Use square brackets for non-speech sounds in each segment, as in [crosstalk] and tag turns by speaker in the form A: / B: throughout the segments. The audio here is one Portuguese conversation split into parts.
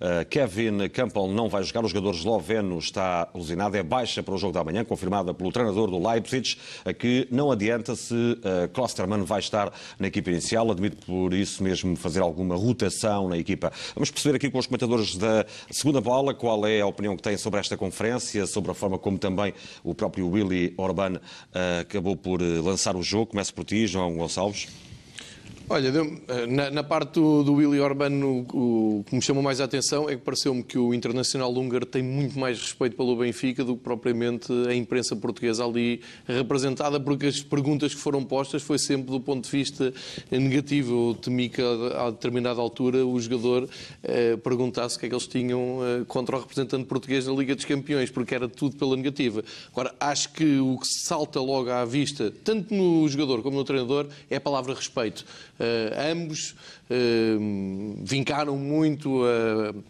A: Uh, Kevin Campbell não vai jogar, o jogador esloveno está lesionado, é baixa para o jogo da manhã, confirmada pelo treinador do Leipzig, que não adianta se uh, Klosterman vai estar na equipa inicial, admite por isso mesmo fazer alguma rotação na equipa. Vamos perceber aqui com os comentadores da segunda bola qual é a opinião que têm sobre esta conferência, sobre a forma como também o próprio Willy Orban uh, acabou por lançar o jogo. Começo por ti, João Gonçalves.
B: Olha, na, na parte do, do Willy Orban, o, o, que me chamou mais a atenção é que pareceu-me que o internacional húngaro tem muito mais respeito pelo Benfica do que propriamente a imprensa portuguesa ali representada, porque as perguntas que foram postas foi sempre do ponto de vista negativo. Eu temi que a, determinada altura o jogador eh, perguntasse o que é que eles tinham eh, contra o representante português na Liga dos Campeões, porque era tudo pela negativa. Agora, acho que o que salta logo à vista, tanto no jogador como no treinador, é a palavra respeito. Uh, ambos uh, vincaram muito uh,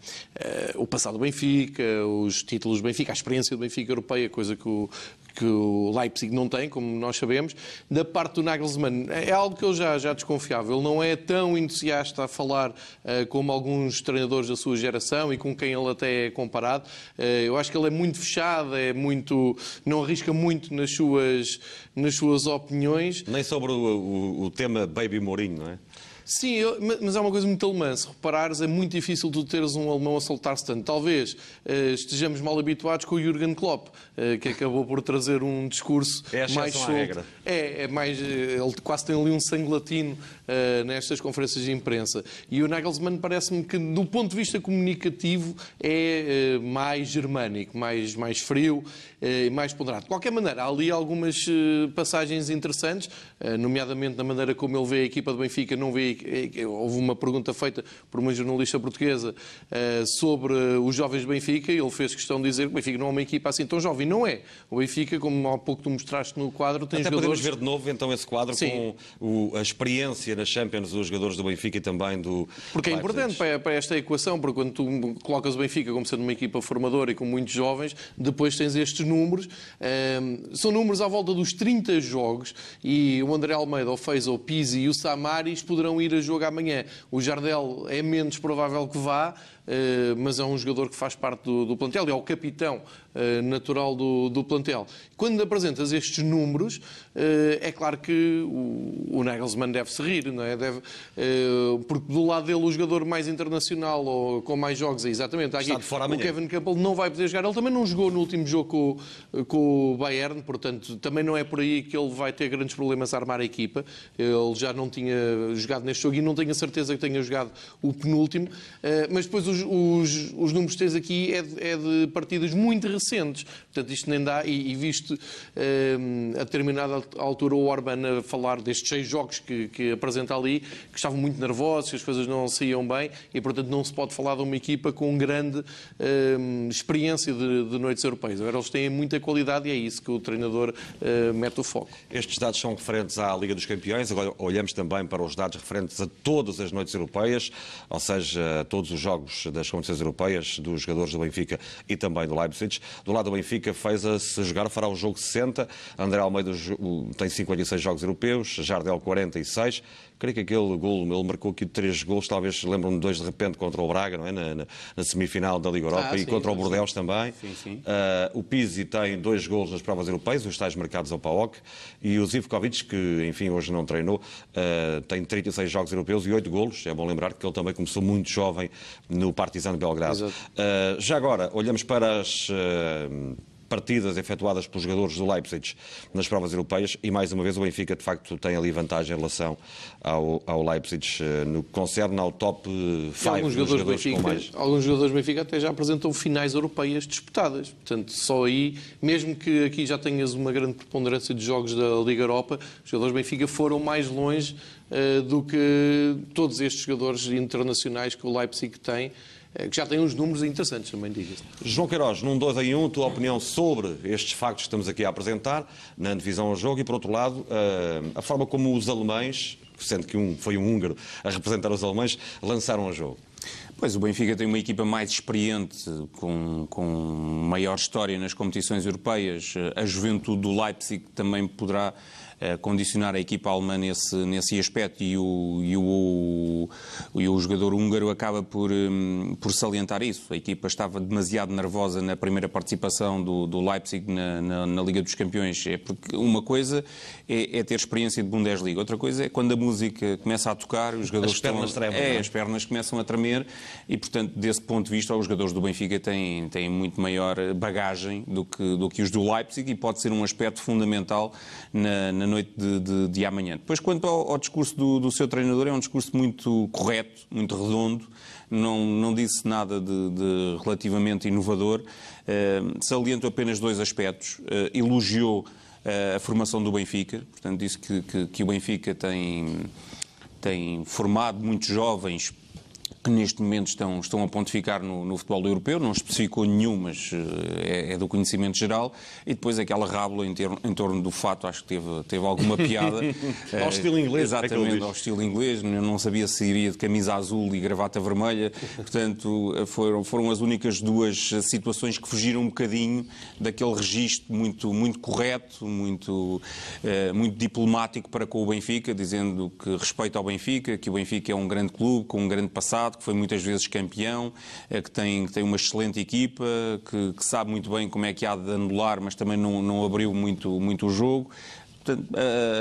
B: o passado do Benfica, os títulos do Benfica, a experiência do Benfica europeia, coisa que o, que o Leipzig não tem, como nós sabemos. Da parte do Nagelsmann, é algo que eu já, já desconfiava. Ele não é tão entusiasta a falar uh, como alguns treinadores da sua geração e com quem ele até é comparado. Uh, eu acho que ele é muito fechado, é muito, não arrisca muito nas suas, nas suas opiniões.
A: Nem sobre o, o, o tema Baby Mourinho, não é?
B: Sim, eu, mas há uma coisa muito alemã. Se reparares, é muito difícil tu teres um alemão a soltar-se tanto. Talvez uh, estejamos mal habituados com o Jürgen Klopp, uh, que acabou por trazer um discurso
A: é
B: mais solto. É, é mais. Eh, ele quase tem ali um sangue latino uh, nestas conferências de imprensa. E o Nagelsmann parece-me que, do ponto de vista comunicativo, é mais germânico, mais, mais frio e mais ponderado. De qualquer maneira, há ali algumas passagens interessantes, nomeadamente na maneira como ele vê a equipa do Benfica, não vê houve uma pergunta feita por uma jornalista portuguesa eh, sobre os jovens do Benfica e ele fez questão de dizer que o Benfica não é uma equipa assim tão jovem. Não é. O Benfica, como há pouco tu mostraste no quadro, tem
A: Até
B: jogadores...
A: podemos ver de novo então esse quadro Sim. com o, a experiência na Champions dos jogadores do Benfica e também do
B: Porque é importante para, para esta equação, porque quando tu colocas o Benfica como sendo uma equipa formadora e com muitos jovens, depois tens estes números. Um, são números à volta dos 30 jogos e o André Almeida, o Feiza, o Pizzi e o Samaris poderão ir a jogo amanhã. O Jardel é menos provável que vá, mas é um jogador que faz parte do, do plantel e é o capitão eh, natural do, do, plantel. Quando apresentas estes números, eh, é claro que o, o Nagelsmann deve se rir, não é? Deve, porque do lado dele o jogador mais internacional ou com mais jogos é exatamente aqui. o Kevin Campbell não vai poder jogar. Ele também não jogou no último jogo com, com o Bayern, portanto também não é por aí que ele vai ter grandes problemas a armar a equipa. Ele já não tinha jogado neste jogo e não tenho a certeza que tenha jogado o penúltimo. Mas depois os, os, os números que tens aqui é de, é de partidas muito recentes. Portanto, isto nem dá, e, e visto um, a determinada altura o Orban a falar destes seis jogos que, que apresenta ali, que estavam muito nervosos, que as coisas não saíam bem, e portanto não se pode falar de uma equipa com grande um, experiência de, de, noites europeias. Agora eles têm muita qualidade e é isso que o treinador uh, mete o foco.
A: Estes dados são referentes à Liga dos Campeões, agora olhamos também para os dados referentes a todas as noites europeias, ou seja, todos os jogos das competições europeias dos jogadores do Benfica e também do Leipzig. Do lado do Benfica, fez a se jogar, fará o jogo 60. André Almeida tem 56 jogos europeus, Jardel 46. Creio que aquele gol, ele marcou aqui três gols, talvez lembram-me dois de repente contra o Braga, não é? Na, na, na semifinal da Liga Europa ah, e sim, contra o Bordeaux também.
B: Sim, sim.
A: Uh, o Pizzi tem dois gols nas provas europeias, os tais marcados ao PAOK. E o Zivkovic, que enfim hoje não treinou, uh, tem 36 jogos europeus e 8 golos. É bom lembrar que ele também começou muito jovem no Partizan de Belgrado. Uh, já agora, olhamos para as partidas efetuadas pelos jogadores do Leipzig nas provas europeias e mais uma vez o Benfica de facto tem ali vantagem em relação ao, ao Leipzig eh, no que concerne ao top 5
B: alguns jogadores, jogadores Benfica, mais... Alguns jogadores do Benfica até já apresentam finais europeias disputadas, portanto só aí, mesmo que aqui já tenhas uma grande preponderância de jogos da Liga Europa, os jogadores do Benfica foram mais longe uh, do que todos estes jogadores internacionais que o Leipzig tem que já tem uns números interessantes também, diga-se.
A: João Queiroz, num 2 em 1, um, tua opinião sobre estes factos que estamos aqui a apresentar na divisão ao jogo e, por outro lado, eh, a forma como os alemães, sendo que um foi um húngaro a representar os alemães, lançaram o jogo.
C: Pois, o Benfica tem uma equipa mais experiente, com, com maior história nas competições europeias. A juventude do Leipzig também poderá uh, condicionar a equipa alemã nesse, nesse aspecto e o, e o, e o jogador húngaro acaba por, um, por salientar isso. A equipa estava demasiado nervosa na primeira participação do, do Leipzig na, na, na, Liga dos Campeões. É porque uma coisa é, é, ter experiência de Bundesliga, outra coisa é quando a música começa a tocar, os jogadores
A: as pernas
C: estão,
A: tremem,
C: é,
A: é?
C: as pernas começam a tremer e, portanto, desse ponto de vista, os jogadores do Benfica têm, têm muito maior bagagem do que, do que os do Leipzig e pode ser um aspecto fundamental na, na noite de, de, de, amanhã. Depois, quanto ao, ao discurso do, do, seu treinador, é um discurso muito correto, muito redondo, não, não disse nada de, de relativamente inovador, uh, saliento apenas dois aspectos. Uh, elogiou uh, a formação do Benfica, portanto, disse que, que, que o Benfica tem, tem formado muitos jovens que neste momento estão, estão a pontificar no, no futebol europeu, não especificou nenhum, mas eh, é, é, do conhecimento geral, e depois aquela rábula em, ter, em torno do fato, acho que teve, teve alguma piada. [laughs]
A: ao estilo inglês.
C: É Exatamente, é ao estilo inglês, eu não sabia se iria de camisa azul e gravata vermelha, portanto foram, foram as únicas duas situações que fugiram um bocadinho daquele registro muito, muito correto, muito, muito diplomático para com o Benfica, dizendo que respeita ao Benfica, que o Benfica é um grande clube, com um grande passado, que foi muitas vezes campeão, eh, que tem, que tem uma excelente equipa, que, que, sabe muito bem como é que há de anular, mas também não, não abriu muito, muito o jogo. Portanto,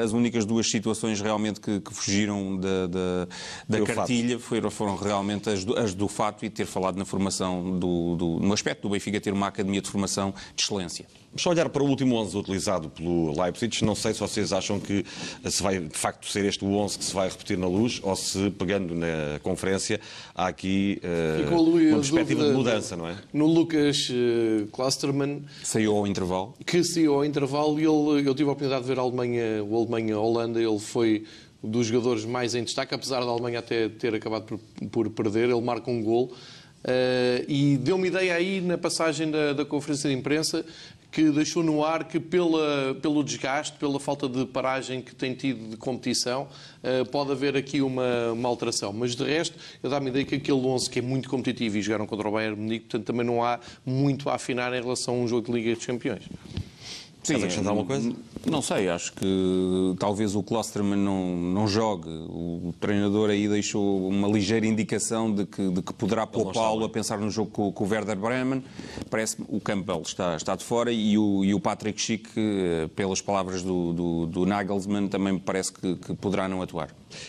C: as únicas duas situações realmente que, que fugiram da, da, da cartilha foram, foram, realmente as do, as do, fato e ter falado na formação, do, do, no aspecto do Benfica ter uma academia de formação de excelência.
A: Só olhar para o último 11 utilizado pelo Leipzig. Não sei se vocês acham que se vai de facto ser este o 11 que se vai repetir na luz ou se, pegando na conferência, há aqui uh, uma perspectiva de mudança, não é?
B: No Lucas uh, Klasterman.
C: Saiu ao intervalo.
B: Que saiu ao intervalo e ele, eu tive a oportunidade de ver a Alemanha, o Alemanha-Holanda. Ele foi dos jogadores mais em destaque, apesar da Alemanha até ter acabado por, por perder. Ele marca um gol. Uh, e deu-me ideia aí na passagem da, da, conferência de imprensa que deixou no ar que pela, pelo desgaste, pela falta de paragem que tem tido de competição, uh, pode haver aqui uma, uma alteração. Mas de resto, eu dá-me ideia que aquele 11 que é muito competitivo e jogaram contra o Bayern Munique, portanto também não há muito a afinar em relação a um jogo de Liga dos Campeões.
A: Sim, Queres acrescentar alguma coisa?
C: Não sei, acho que talvez o Klosterman não, não jogue. O treinador aí deixou uma ligeira indicação de que, de que poderá poupá-lo a pensar no jogo com, com o Werder Bremen. Parece-me o Campbell está, está de fora e o, e o Patrick Schick, eh, pelas palavras do, do, do Nagelsmann, também me parece que, que poderá não atuar.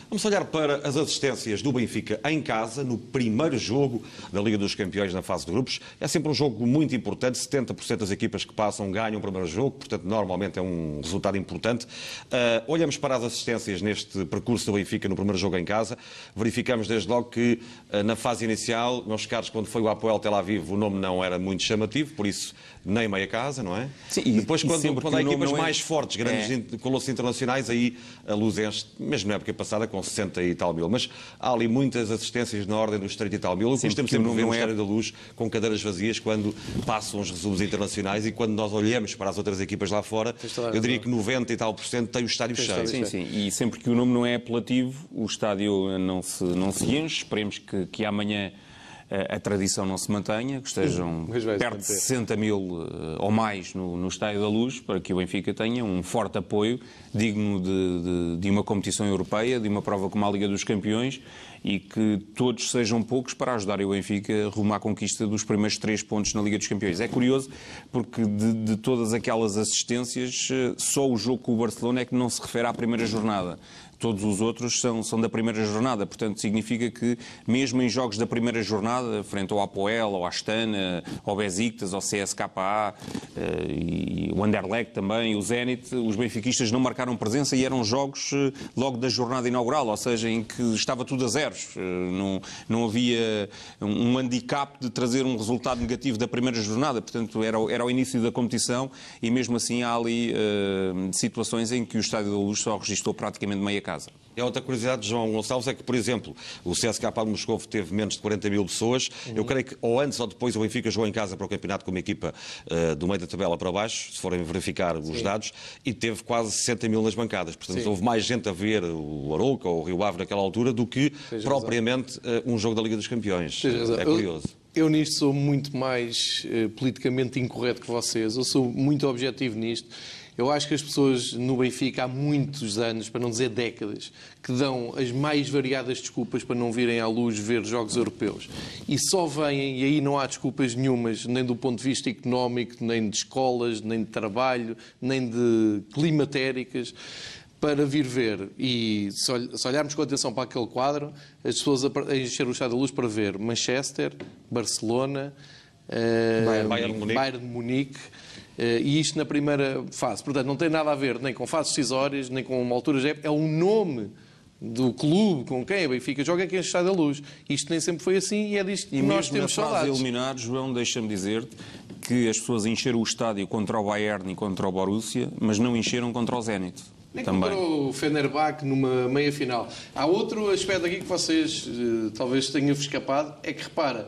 A: Vamos olhar para as assistências do Benfica em casa, no primeiro jogo da Liga dos Campeões na fase de grupos. É sempre um jogo muito importante, 70% das equipas que passam ganham o primeiro jogo, portanto, normalmente é um resultado importante. Uh, olhamos para as assistências neste percurso do Benfica no primeiro jogo em casa. Verificamos desde logo que uh, na fase inicial, meus caros, quando foi o Apoel Tel Aviv, o nome não era muito chamativo, por isso nem meia casa, não é?
C: Sim,
A: e Depois, quando, quando há equipas
C: é...
A: mais fortes, grandes é. colossos internacionais, aí a luz enche, mesmo na época passada, com 60 e tal mil. Mas há ali muitas assistências na ordem dos 30 e tal mil. Que temos sempre a ver no é... Da Luz com cadeiras vazias quando passam os resumos internacionais e quando nós olhamos para as outras equipas lá fora, eu diria que 90 e tal por cento tem o estádio cheio.
C: Sim, sim. E sempre que o nome não é apelativo, o estádio não se, não se enche. Esperemos que, que amanhã a tradição não se mantenha, que estejam perto de 60 mil eh, ou mais no, no Estádio da Luz, para que o Benfica tenha um forte apoio digno de, de, de uma competição europeia, de uma prova como a Liga dos Campeões e que todos sejam poucos para ajudar o Benfica rumo à conquista dos primeiros três pontos na Liga dos Campeões. É curioso porque de, de, todas aquelas assistências, eh, só o jogo com o Barcelona é que não se refere à primeira jornada todos os outros são, são da primeira jornada. Portanto, significa que, mesmo em jogos da primeira jornada, frente ao Apoel, ao Astana, ao Besiktas, ao CSKA eh, e o Anderlecht também, o Zenit, os benfiquistas não marcaram presença e eram jogos eh, logo da jornada inaugural, ou seja, em que estava tudo a zeros. Eh, não, não havia um handicap de trazer um resultado negativo da primeira jornada. Portanto, era, era o início da competição e, mesmo assim, há ali uh, situações em que o Estádio da Luz só registrou praticamente meia casa.
A: A outra curiosidade de João Gonçalves é que, por exemplo, o CSKA de Moscou teve menos de 40 mil pessoas. Uhum. Eu creio que ou antes ou depois o Benfica jogou em casa para o campeonato com uma equipa uh, do meio da tabela para baixo, se forem verificar os Sim. dados, e teve quase 60 mil nas bancadas. Portanto, Sim. houve mais gente a ver o Arouca ou o Rio Ave naquela altura do que propriamente uh, um jogo da Liga dos Campeões. É curioso.
B: Eu, eu nisto sou muito mais uh, politicamente incorreto que vocês. Eu sou muito objetivo nisto. Eu acho que as pessoas no Benfica há muitos anos, para não dizer décadas, que dão as mais variadas desculpas para não virem à luz ver jogos europeus. E só vêm, e aí não há desculpas nenhumas, nem do ponto de vista económico, nem de escolas, nem de trabalho, nem de climatéricas para vir ver. E se olharmos com atenção para aquele quadro, as pessoas a encher o chá da luz para ver Manchester, Barcelona, uh, Bayern, Munique. Bayern Munique uh, e isto na primeira fase. Portanto, não tem nada a ver nem com fases decisórias, nem com uma altura de é o nome do clube com quem o Benfica joga é que enche da luz. Isto nem sempre foi assim e é disto que nós temos
C: na
B: fase
C: eliminar, João, deixa-me dizer-te que as pessoas encheram o estádio contra o Bayern e contra o Borussia, mas não encheram contra o Zenit.
B: Nem
C: também.
B: contra o Fenerbahçe numa meia final. Há outro aspecto aqui que vocês uh, talvez tenham escapado, é que repara,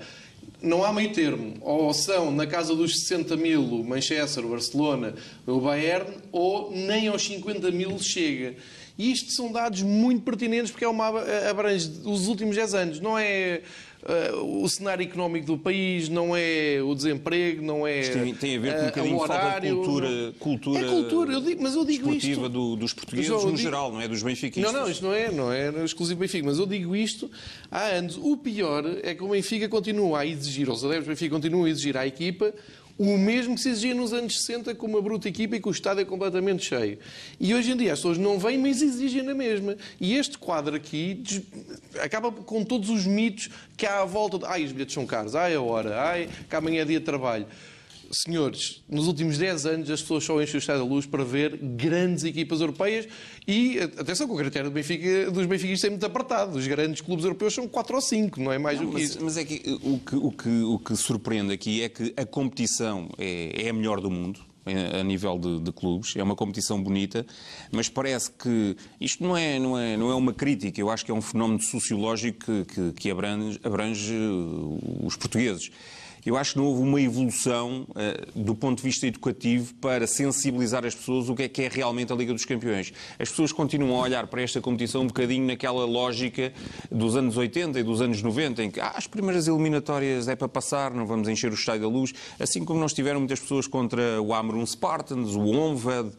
B: não há meio termo. Ou são na casa dos 60 mil o Manchester, o Barcelona, o Bayern, ou nem aos 50 mil chega. E isto são dados muito pertinentes porque é uma abrange os últimos 10 anos. Não é uh, o cenário económico do país, não é o desemprego, não é
C: tem, tem, a ver com um bocadinho uh, falta de cultura, cultura,
B: é cultura, eu digo, mas eu digo
C: isto. Do, dos portugueses no digo, geral, não é dos benfiquistas.
B: Não, não, isto não é, não é exclusivo Benfica, mas eu digo isto há anos. O pior é que o Benfica continua a exigir, os adeptos do Benfica continuam a exigir à equipa o mesmo que se exigia nos anos 60 com uma bruta equipa e que o estádio é completamente cheio. E hoje em dia as pessoas não vêm, mas exigem na mesma. E este quadro aqui acaba com todos os mitos que há à volta de ai, os bilhetes são caros, ai, a hora, ai, que amanhã é dia de trabalho senhores, nos últimos 10 anos as pessoas só enchem o Estado da Luz para ver grandes equipas europeias e, atenção, que o critério do Benfica, dos benfiquistas é muito apertado. Os grandes clubes europeus são 4 ou 5, não é mais
C: não,
B: do que
C: mas,
B: isso.
C: Mas é que o, que o que o que surpreende aqui é que a competição é, é a melhor do mundo a nível de, de, clubes. É uma competição bonita, mas parece que isto não é, não é, não é uma crítica, eu acho que é um fenómeno sociológico que, que, que abrange, abrange os portugueses. Eu acho que não houve uma evolução uh, do ponto de vista educativo para sensibilizar as pessoas o que é que é realmente a Liga dos Campeões. As pessoas continuam a olhar para esta competição um bocadinho naquela lógica dos anos 80 e dos anos 90, em que ah, as primeiras eliminatórias é para passar, não vamos encher o estádio da luz, assim como nós tiveram muitas pessoas contra o Amrum Spartans, o Onved,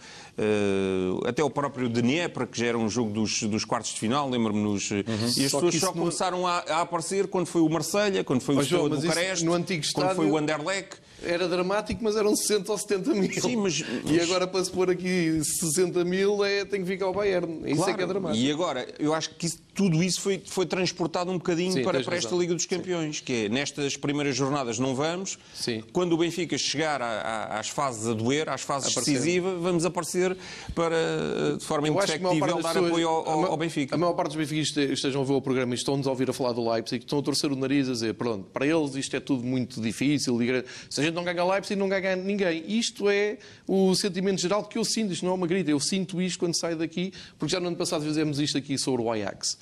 C: até o próprio Dnieper, que já era um jogo dos, dos quartos de final, lembro-me nos... Uhum. E as só pessoas só não... começaram a, a, aparecer quando foi o Marselha, quando foi o João, Bucareste, no antigo estádio, quando foi o Anderlecht
B: era dramático, mas eram 60 ou 70 mil.
C: Sim, mas,
B: E agora para se pôr aqui 60 mil é, tem que ficar ao Bayern. Isso claro. é que é dramático.
C: E agora, eu acho que isso, tudo isso foi, foi transportado um bocadinho Sim, para, para esta Liga dos Campeões, Sim. que é nestas primeiras jornadas não vamos, Sim. quando o Benfica chegar a, a, às fases a doer, às fases aparecer. decisivas, vamos aparecer para, de forma indefectível, dar pessoas, apoio ao, ao, ao, Benfica.
B: A maior parte dos benfiquistas estejam a ver o programa e estão-nos a ouvir a falar do Leipzig, estão a torcer o nariz a dizer, pronto, para eles isto é tudo muito difícil, se a gente não ganha Leipzig, não ganhar ninguém. Isto é o sentimento geral que eu sinto, isto não é uma grita, eu sinto isto quando saio daqui, porque já no ano passado fizemos isto aqui sobre o Ajax.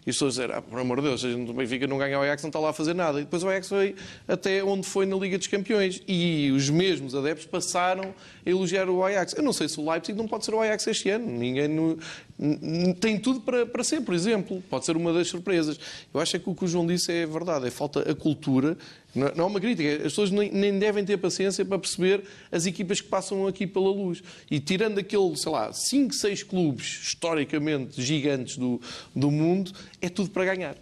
B: E as pessoas disseram, ah, por amor de Deus, a gente do Benfica não ganha o Ajax, não está lá a fazer nada. E depois o Ajax foi até onde foi na Liga dos Campeões. E os mesmos adeptos passaram a elogiar o Ajax. Eu não sei se o Leipzig não pode ser o Ajax este ano. Ninguém no... tem tudo para, para ser, por exemplo. Pode ser uma das surpresas. Eu acho que o que o João disse é verdade. É falta a cultura não é uma crítica. As pessoas nem devem ter paciência para perceber as equipas que passam aqui pela luz. E tirando aquele, sei lá, 5, 6 clubes historicamente gigantes do, do mundo, é tudo para ganhar.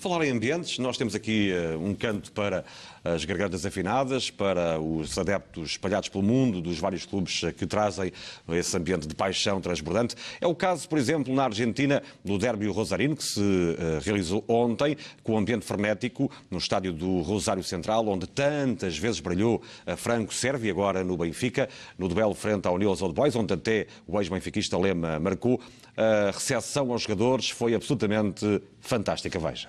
A: Falar em ambientes, nós temos aqui uh, um canto para as gargantas afinadas, para os adeptos espalhados pelo mundo dos vários clubes uh, que trazem esse ambiente de paixão transbordante. É o caso, por exemplo, na Argentina, do Derby Rosarino, que se uh, realizou ontem, com um ambiente frenético no estádio do Rosário Central, onde tantas vezes brilhou a Franco Sérvia, agora no Benfica, no duelo frente ao Newell's Old Boys, onde até o ex-benfiquista Lema marcou. A recepção aos jogadores foi absolutamente fantástica. Veja.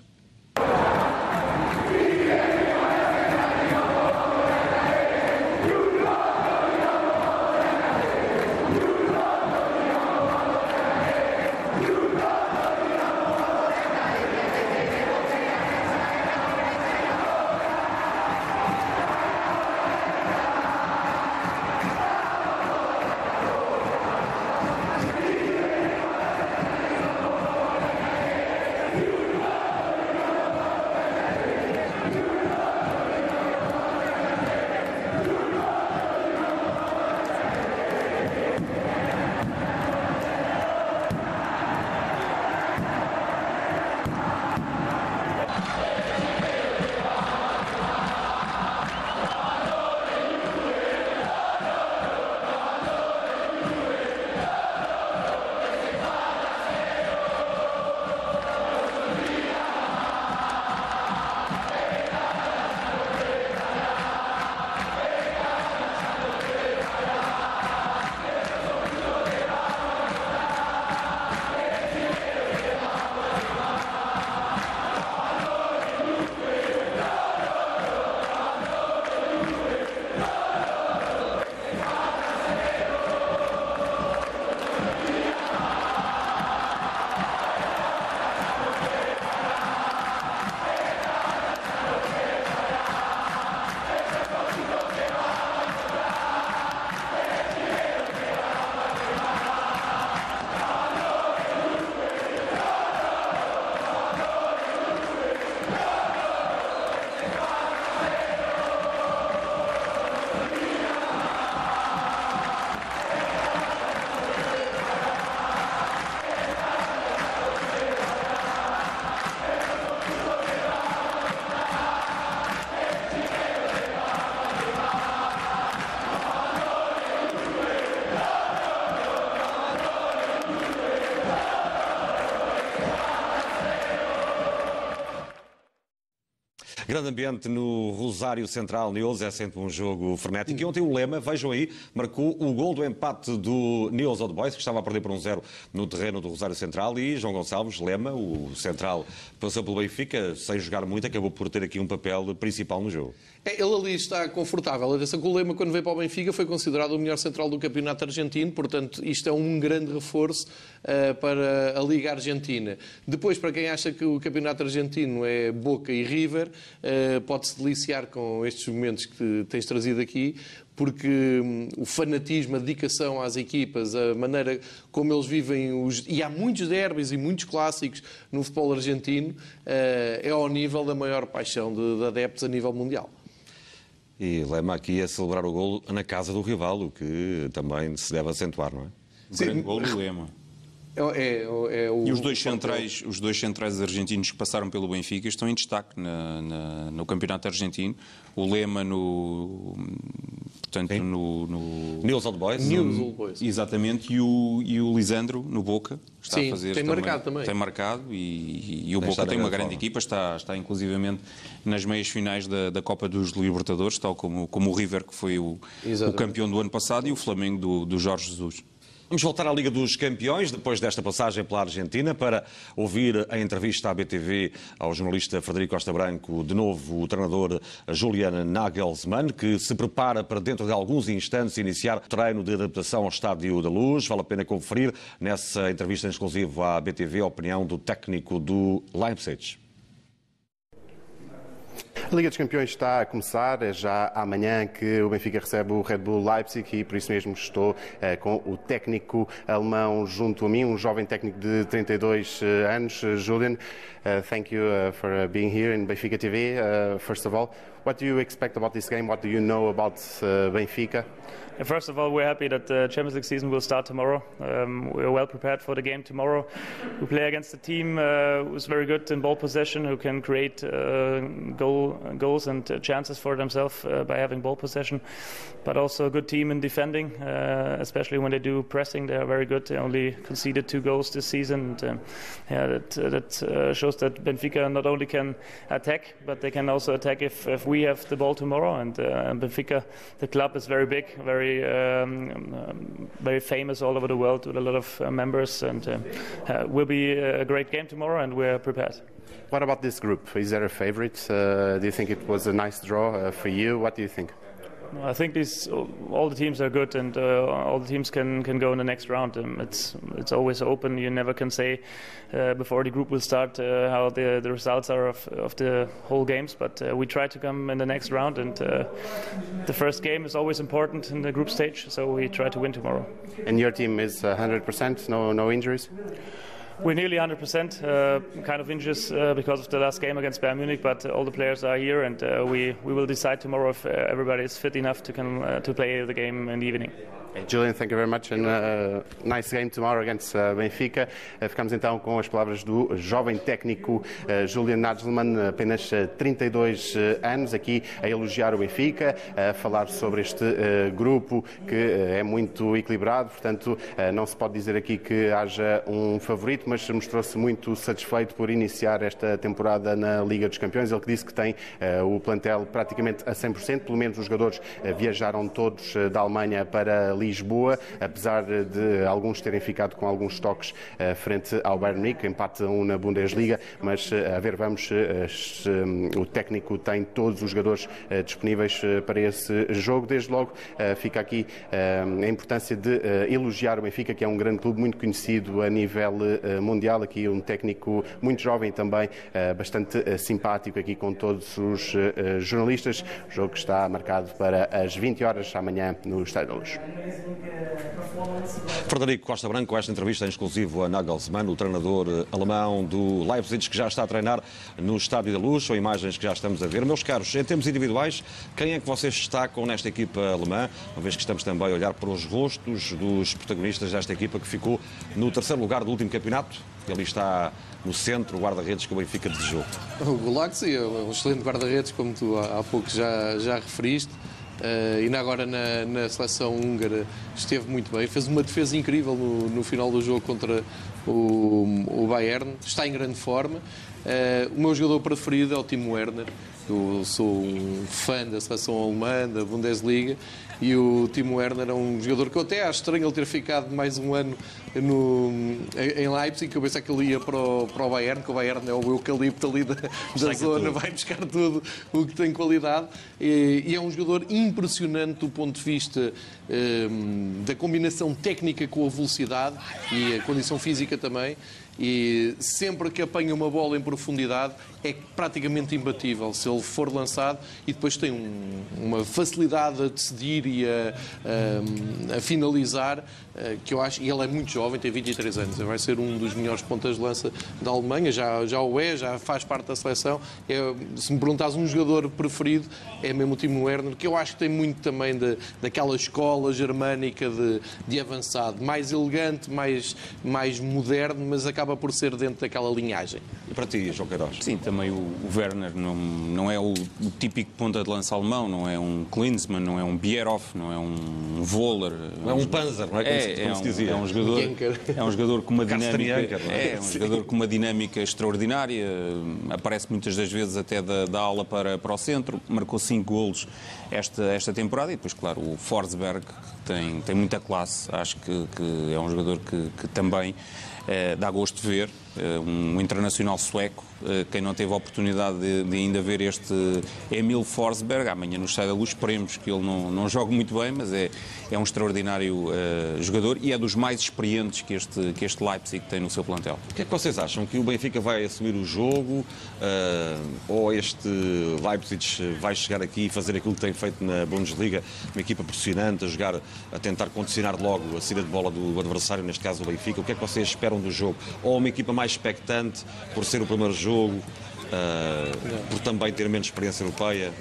A: Grande ambiente no Rosário Central News, é sempre um jogo frenético. E ontem o Lema, vejam aí, marcou o gol do empate do News Old Boys, que estava a perder por um zero no terreno do Rosário Central. E João Gonçalves, Lema, o central, passou pelo Benfica, sem jogar muito, acabou por ter aqui um papel principal no jogo.
B: Ele ali está confortável. Atenção que o Lema, quando veio para o Benfica, foi considerado o melhor central do campeonato argentino, portanto, isto é um grande reforço uh, para a Liga Argentina. Depois, para quem acha que o campeonato argentino é Boca e River, uh, pode-se deliciar com estes momentos que tens trazido aqui, porque hum, o fanatismo, a dedicação às equipas, a maneira como eles vivem os. E há muitos derbys e muitos clássicos no futebol argentino, uh, é ao nível da maior paixão de adeptos a nível mundial.
A: E Lema aqui a celebrar o golo na casa do rival, o que também se deve acentuar, não é?
C: O grande golo do Lema. É, é, é o... E os dois, centrais, os dois centrais argentinos que passaram pelo Benfica estão em destaque na, na, no campeonato argentino. O Lema no. Portanto, no, no.
A: News Old Boys.
B: News Old Boys.
C: Exatamente. E o, e o Lisandro no Boca.
B: Está Sim, a fazer tem também, marcado também.
C: Tem marcado e, e o tem Boca tem uma grande forma. equipa. Está, está inclusivamente nas meias finais da, da Copa dos Libertadores, tal como, como o River, que foi o, o campeão do ano passado, e o Flamengo do, do Jorge Jesus.
A: Vamos voltar à Liga dos Campeões, depois desta passagem pela Argentina, para ouvir a entrevista à BTV ao jornalista Frederico Costa Branco, de novo o treinador Julian Nagelsmann, que se prepara para dentro de alguns instantes iniciar o treino de adaptação ao Estádio da Luz. Vale a pena conferir nessa entrevista exclusiva à BTV a opinião do técnico do Leipzig.
D: A Liga dos Campeões está a começar, é já amanhã que o Benfica recebe o Red Bull Leipzig e por isso mesmo estou uh, com o técnico alemão junto a mim, um jovem técnico de 32 eh, anos, Julian. Uh, thank you uh, for being here in Benfica TV. first of all, what do you expect about this game? What do you know about Benfica?
E: First of all, we're happy that the Champions League season will start tomorrow. Um, we're well prepared for the game tomorrow. We play against a team uh, who's very good in ball possession, who can create uh, goal, goals and uh, chances for themselves uh, by having ball possession, but also a good team in defending, uh, especially when they do pressing. They are very good. They only conceded two goals this season. And, um, yeah, that, uh, that shows that Benfica not only can attack, but they can also attack if, if we have the ball tomorrow. And Benfica, the club is very big, very um, um, very famous all over the world with a lot of uh, members, and uh, uh, will be a great game tomorrow, and we're prepared.
D: What about this group? Is there a favorite? do you think it was a nice draw for you? What do you think?
E: I think these all the teams are good, and uh, all the teams can, can go in the next round. Um, it's it's always open. You never can say uh, before the group will start uh, how the, the results are of, of the whole games. But uh, we try to come in the next round, and uh, the first game is always important in the group stage. So we try to win tomorrow.
D: And your team is 100%, no no injuries.
E: We're nearly 100%, uh, kind of injuries uh, because of the last game against Bayern Munich, but all the players are here, and uh, we, we will decide tomorrow if uh, everybody is fit enough to, come, uh, to play the game in the evening.
D: Julian, thank you very much and uh, nice game tomorrow against uh, Benfica. Uh, ficamos então com as palavras do jovem técnico uh, Julian Nagelsmann, apenas 32 uh, uh, anos, aqui a elogiar o Benfica, a falar sobre este grupo que é muito equilibrado, portanto não se pode dizer aqui que haja um favorito, mas mostrou-se muito satisfeito por iniciar esta temporada na Liga dos Campeões. Ele que disse que tem o plantel praticamente a 100%, pelo menos os jogadores viajaram todos da Alemanha para Lisboa, apesar de alguns terem ficado com alguns toques eh, frente ao Bayern Munique, empate a um na Bundesliga, mas eh, a ver, vamos, eh, o técnico tem todos os jogadores disponíveis para esse jogo. Desde logo fica aqui a importância de elogiar o Benfica, que é um grande clube muito conhecido a nível mundial, aqui um técnico muito jovem também, bastante simpático aqui com todos os jornalistas. O jogo está marcado para as 20 horas amanhã no Estádio da Luz.
A: Frederico Costa Branco, esta entrevista em exclusivo a Nagelsmann, o treinador alemão do Leipzig, que já está a treinar no Estádio da Luz. São imagens que já estamos a ver. Meus caros, em termos individuais, quem é que vocês destacam nesta equipa alemã? Uma vez que estamos também a olhar para os rostos dos protagonistas desta equipa que ficou no terceiro lugar do último campeonato. Ali está no centro o guarda-redes que o Benfica desejou.
B: O Gulaxi é um excelente guarda-redes, como tu há pouco já, já referiste. Uh, ainda agora na, na, seleção húngara esteve muito bem, fez uma defesa incrível no, no final do jogo contra, o, o Bayern, está em grande forma. Uh, o meu jogador preferido é o Timo Werner. Eu sou um fã da seleção alemã, da Bundesliga, e o Timo Werner é um jogador que eu até acho estranho ele ter ficado mais um ano no, em Leipzig, que eu pensei que ele ia para o, para o Bayern, que o Bayern é o eucalipto ali da, da zona, tudo. vai buscar tudo o que tem qualidade. E, e, é um jogador impressionante do ponto de vista um, da combinação técnica com a velocidade e a condição física também e sempre que apanha uma bola em profundidade é praticamente imbatível se ele for lançado e depois tem um, uma facilidade a decidir e a, a, a finalizar eh, que eu acho, e ele é muito jovem, tem 23 anos, vai ser um dos melhores pontas de lança da Alemanha, já, já o é, já faz parte da seleção. É, se me perguntas um jogador preferido, é mesmo o Timo Werner, que eu acho que tem muito também de, daquela escola germânica de, de avançado, mais elegante, mais, mais moderno, mas acaba por ser dentro daquela linhagem.
A: E para ti, João Queiroz?
C: Sim, também o, o Werner não, não é o, o, típico ponta de lança alemão, não é um Klinsmann, não é um Bierhoff, não é um Voller.
A: Não é um Panzer, não é?
C: é é, é, um, é um jogador, é um jogador com uma dinâmica, é, é um jogador com uma dinâmica extraordinária. Aparece muitas das vezes até da, da ala para, para o centro. Marcou cinco golos esta, esta temporada e depois, claro, o Forsberg tem, tem muita classe. Acho que, que é um jogador que, que também é, dá gosto de ver. É, um internacional sueco eh, quem não teve a oportunidade de, de, ainda ver este Emil Forsberg, amanhã no Estádio da Luz, esperemos que ele não, não jogue muito bem, mas é, é um extraordinário uh, jogador e é dos mais experientes que este, que este Leipzig tem no seu plantel.
A: O que é que vocês acham? Que o Benfica vai assumir o jogo uh, ou este Leipzig vai chegar aqui e fazer aquilo que tem feito na Bundesliga, uma equipa pressionante, a jogar, a tentar condicionar logo a saída de bola do adversário, neste caso o Benfica? O que é que vocês esperam do jogo? Ou uma equipa mais expectante por ser o primeiro jogo? Jogo, uh, por também ter menos experiência europeia?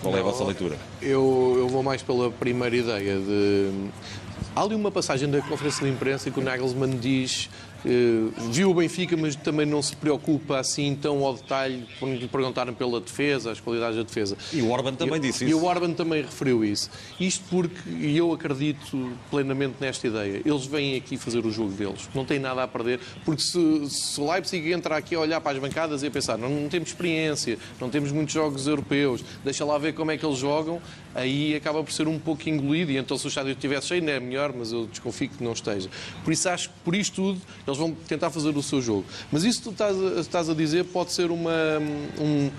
A: Qual é a vossa leitura?
B: Eu, eu vou mais pela primeira ideia de. Há ali uma passagem da conferência de imprensa que o Nagelsmann diz viu o Benfica, mas também não se preocupa assim tão ao detalhe quando lhe perguntaram pela defesa, as qualidades da defesa.
A: E o Orban também disse isso.
B: E o Orban também referiu isso. Isto porque, e eu acredito plenamente nesta ideia, eles vêm aqui fazer o jogo deles, não têm nada a perder, porque se, se o Leipzig entra aqui a olhar para as bancadas e a pensar, não, não temos experiência, não temos muitos jogos europeus, deixa lá ver como é que eles jogam, aí acaba por ser um pouco engolido, e então se o estádio estivesse cheio, não é melhor, mas eu desconfio que não esteja. Por isso acho que por isto tudo eles vão tentar fazer o seu jogo. Mas isso que tu estás estás a dizer pode ser uma, um,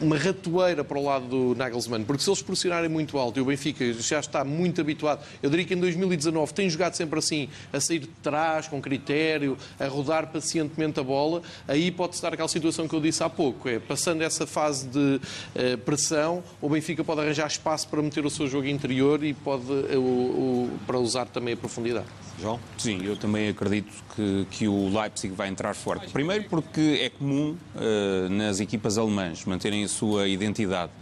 B: uma ratoeira para o lado do Nagelsmann, porque se eles pressionarem muito alto e o Benfica já está muito habituado, eu diria que em 2019 tem jogado sempre assim, a sair de trás, com critério, a rodar pacientemente a bola, aí pode-se dar aquela situação que eu disse há pouco, é passando essa fase de uh, pressão, o Benfica pode arranjar espaço para meter o seu jogo interior e pode uh, uh, para usar também a profundidade.
C: João? Sim, eu também acredito que, que o Leipzig vai entrar forte. Primeiro porque é comum uh, nas equipas alemãs manterem a sua identidade.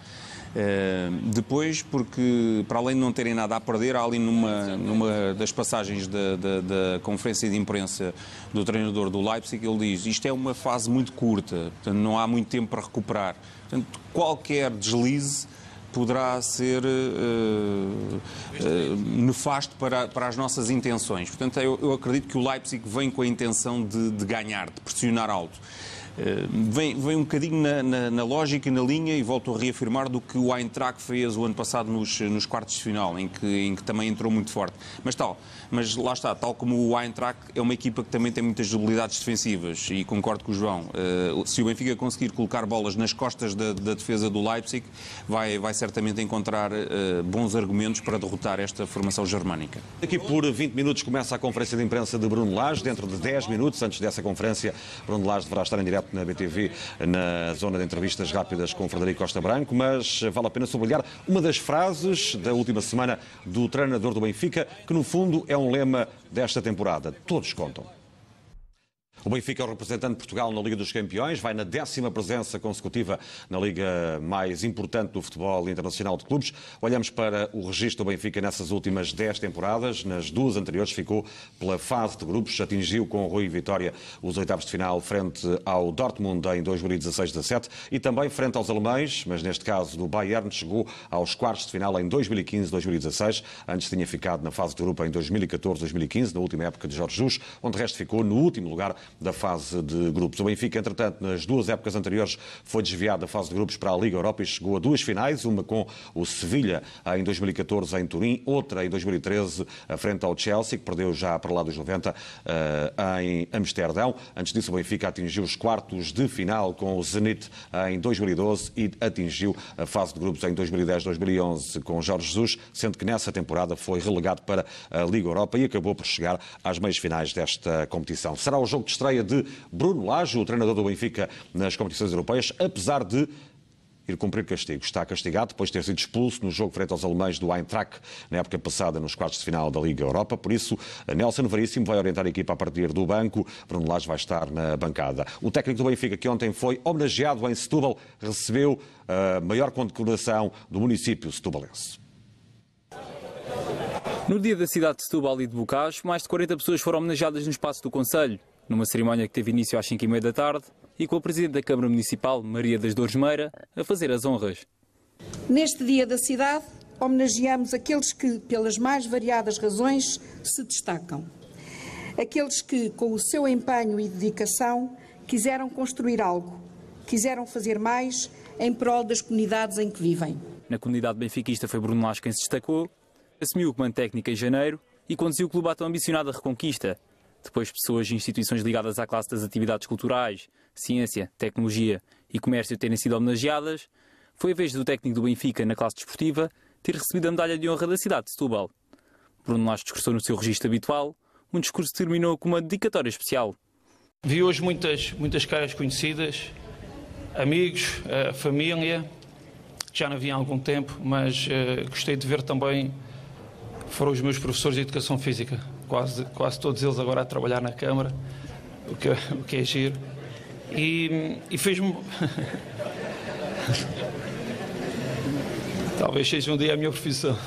C: Uh, depois, porque para além de não terem nada a perder, há ali numa, numa das passagens da, da, da, conferência de imprensa do treinador do Leipzig, ele diz isto é uma fase muito curta, portanto não há muito tempo para recuperar. Portanto, qualquer deslize poderá ser uh, uh, nefasto para, para as nossas intenções. Portanto, eu, eu, acredito que o Leipzig vem com a intenção de, de ganhar, de pressionar alto. Eh, vem, vem um bocadinho na, na, na, lógica e na linha, e volto a reafirmar, do que o Eintracht fez o ano passado nos, nos quartos de final, em que, em que também entrou muito forte. Mas tal, mas lá está, tal como o Eintracht é uma equipa que também tem muitas debilidades defensivas, e concordo com o João, uh, se o Benfica conseguir colocar bolas nas costas da, da defesa do Leipzig, vai, vai certamente encontrar uh, bons argumentos para derrotar esta formação germânica.
A: Aqui por 20 minutos começa a conferência de imprensa de Bruno Lage, dentro de 10 minutos, antes dessa conferência, Bruno Lage deverá estar em direto na BTV, na zona de entrevistas rápidas com Frederico Costa Branco, mas vale a pena sublinhar uma das frases da última semana do treinador do Benfica, que no fundo é um lema desta temporada. Todos contam. O Benfica é o representante de Portugal na Liga dos Campeões, vai na décima presença consecutiva na liga mais importante do futebol internacional de clubes. Olhamos para o registro do Benfica nessas últimas dez temporadas. Nas duas anteriores ficou pela fase de grupos, atingiu com o Rui Vitória os oitavos de final frente ao Dortmund em 2016-17 e também frente aos alemães, mas neste caso do Bayern, chegou aos quartos de final em 2015-2016. Antes tinha ficado na fase de grupo em 2014-2015, na última época de Jorge Jus, onde o resto ficou no último lugar da fase de grupos. O Benfica, entretanto, nas duas épocas anteriores, foi desviado da fase de grupos para a Liga Europa e chegou a duas finais, uma com o Sevilha em 2014 em Turim, outra em 2013 frente ao Chelsea, que perdeu já para lá dos 90 eh, em Amsterdão. Antes disso, o Benfica atingiu os quartos de final com o Zenit em 2012 e atingiu a fase de grupos em 2010-2011 com Jorge Jesus, sendo que nessa temporada foi relegado para a Liga Europa e acabou por chegar às meias finais desta competição. Será o jogo de estreia de Bruno Lage, o treinador do Benfica nas competições europeias, apesar de ir cumprir castigo. Está castigado depois de ter sido expulso no jogo frente aos alemães do Eintracht na época passada nos quartos de final da Liga Europa. Por isso, Nelson Veríssimo vai orientar a equipa a partir do banco. Bruno Lage vai estar na bancada. O técnico do Benfica, que ontem foi homenageado em Setúbal, recebeu a maior condecoração do município setubalense.
F: No dia da cidade de Setúbal e de Bocage, mais de 40 pessoas foram homenageadas no espaço do Conselho, numa cerimónia que teve início às 5h30 da tarde e com a Presidente da Câmara Municipal, Maria das Dores Meira, a fazer as honras.
G: Neste dia da cidade, homenageamos aqueles que, pelas mais variadas razões, se destacam. Aqueles que, com o seu empenho e dedicação, quiseram construir algo, quiseram fazer mais em prol das comunidades em que vivem.
F: Na comunidade benfiquista foi Bruno Lage quem se destacou, assumiu o comando técnico em janeiro e conduziu o clube à tão ambicionada reconquista. Depois, pessoas e instituições ligadas à classe das atividades culturais, ciência, tecnologia e comércio terem sido homenageadas, foi a vez do técnico do Benfica na classe desportiva ter recebido a medalha de honra da cidade de Setúbal. Bruno Lage discursou no seu registro habitual, um discurso que terminou com uma dedicatória especial.
H: Vi hoje muitas, muitas caras conhecidas, amigos, uh, família, já não vi há algum tempo, mas uh, gostei de ver também foram os meus professores de Educação Física, quase, quase todos eles agora a trabalhar na Câmara, o que, o que é giro. E, e fez-me. [laughs] Talvez seja um dia a minha profissão. [laughs]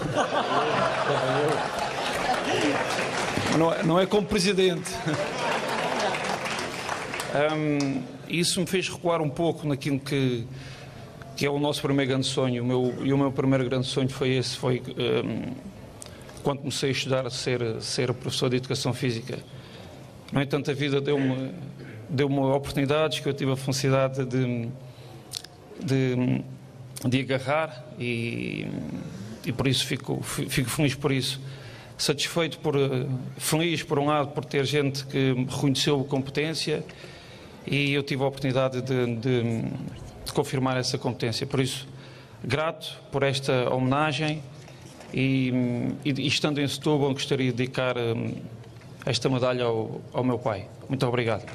H: Não é, não é como presidente. Um, isso me fez recuar um pouco naquilo que, que é o nosso primeiro grande sonho. O meu, e o meu primeiro grande sonho foi esse, foi um, quando comecei a estudar ser, ser professor de Educação Física. No entanto, a vida deu-me deu-me oportunidades que eu tive a felicidade de, de, de agarrar e, e por isso fico, fico feliz por isso. Satisfeito por, feliz por um lado por ter gente que reconheceu a competência e eu tive a oportunidade de, de, de confirmar essa competência. Por isso, grato por esta homenagem e, e, e estando em Setúbal gostaria de dedicar um, esta medalha ao, ao meu pai. Muito obrigado.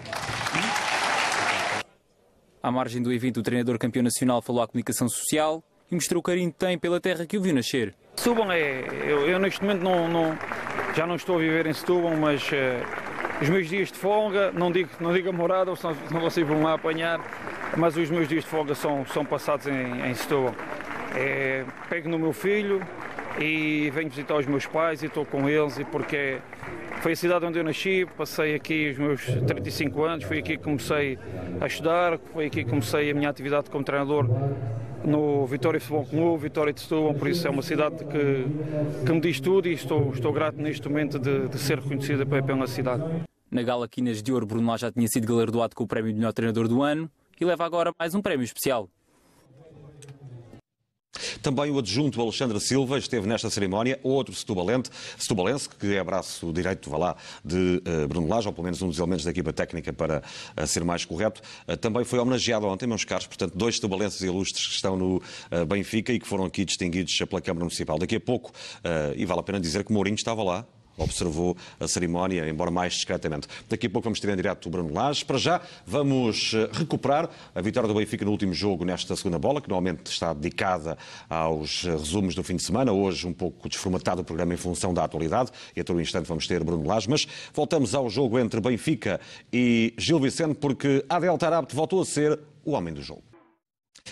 F: À margem do evento, o treinador campeão nacional falou à comunicação social e mostrou o carinho que tem pela terra que o viu nascer.
H: Setúbal é. Eu, eu neste momento não, não, já não estou a viver em Setúbal, mas uh, os meus dias de folga, não digo, não digo a morada, senão, senão vocês vão lá apanhar, mas os meus dias de folga são, são passados em, em Setúbal. É, pego no meu filho e venho visitar os meus pais e estou com eles, e porque foi a cidade onde eu nasci, passei aqui os meus 35 anos, foi aqui que comecei a estudar, foi aqui que comecei a minha atividade como treinador no Vitória Futebol Clube, Vitória de Setúbal, por isso é uma cidade que, que me diz tudo e estou, estou grato neste momento de, de ser reconhecida pela cidade.
F: Na Gala Quinas de Ouro, Bruno Lá já tinha sido galardoado com o prémio de melhor treinador do ano e leva agora mais um prémio especial.
A: Também o adjunto Alexandre Silva esteve nesta cerimónia, outro setubalense, que é braço direito, vá lá, de uh, Bruno Lage, ou pelo menos um dos elementos da equipa técnica para uh, ser mais correto. Uh, também foi homenageado ontem, meus caros, portanto, dois setubalenses ilustres que estão no Benfica e que foram aqui distinguidos pela Câmara Municipal. Daqui a pouco, e vale a pena dizer que Mourinho estava lá, observou a cerimónia, embora mais discretamente. Daqui a pouco vamos ter em direto o Bruno Lage. Para já, vamos eh, recuperar a vitória do Benfica no último jogo nesta segunda bola, que normalmente está dedicada aos resumos do fim de semana. Hoje, um pouco desformatado o programa em função da atualidade. E a todo instante vamos ter Bruno Lage. Mas voltamos ao jogo entre Benfica e Gil Vicente, porque Adel Tarabt voltou a ser o homem do jogo.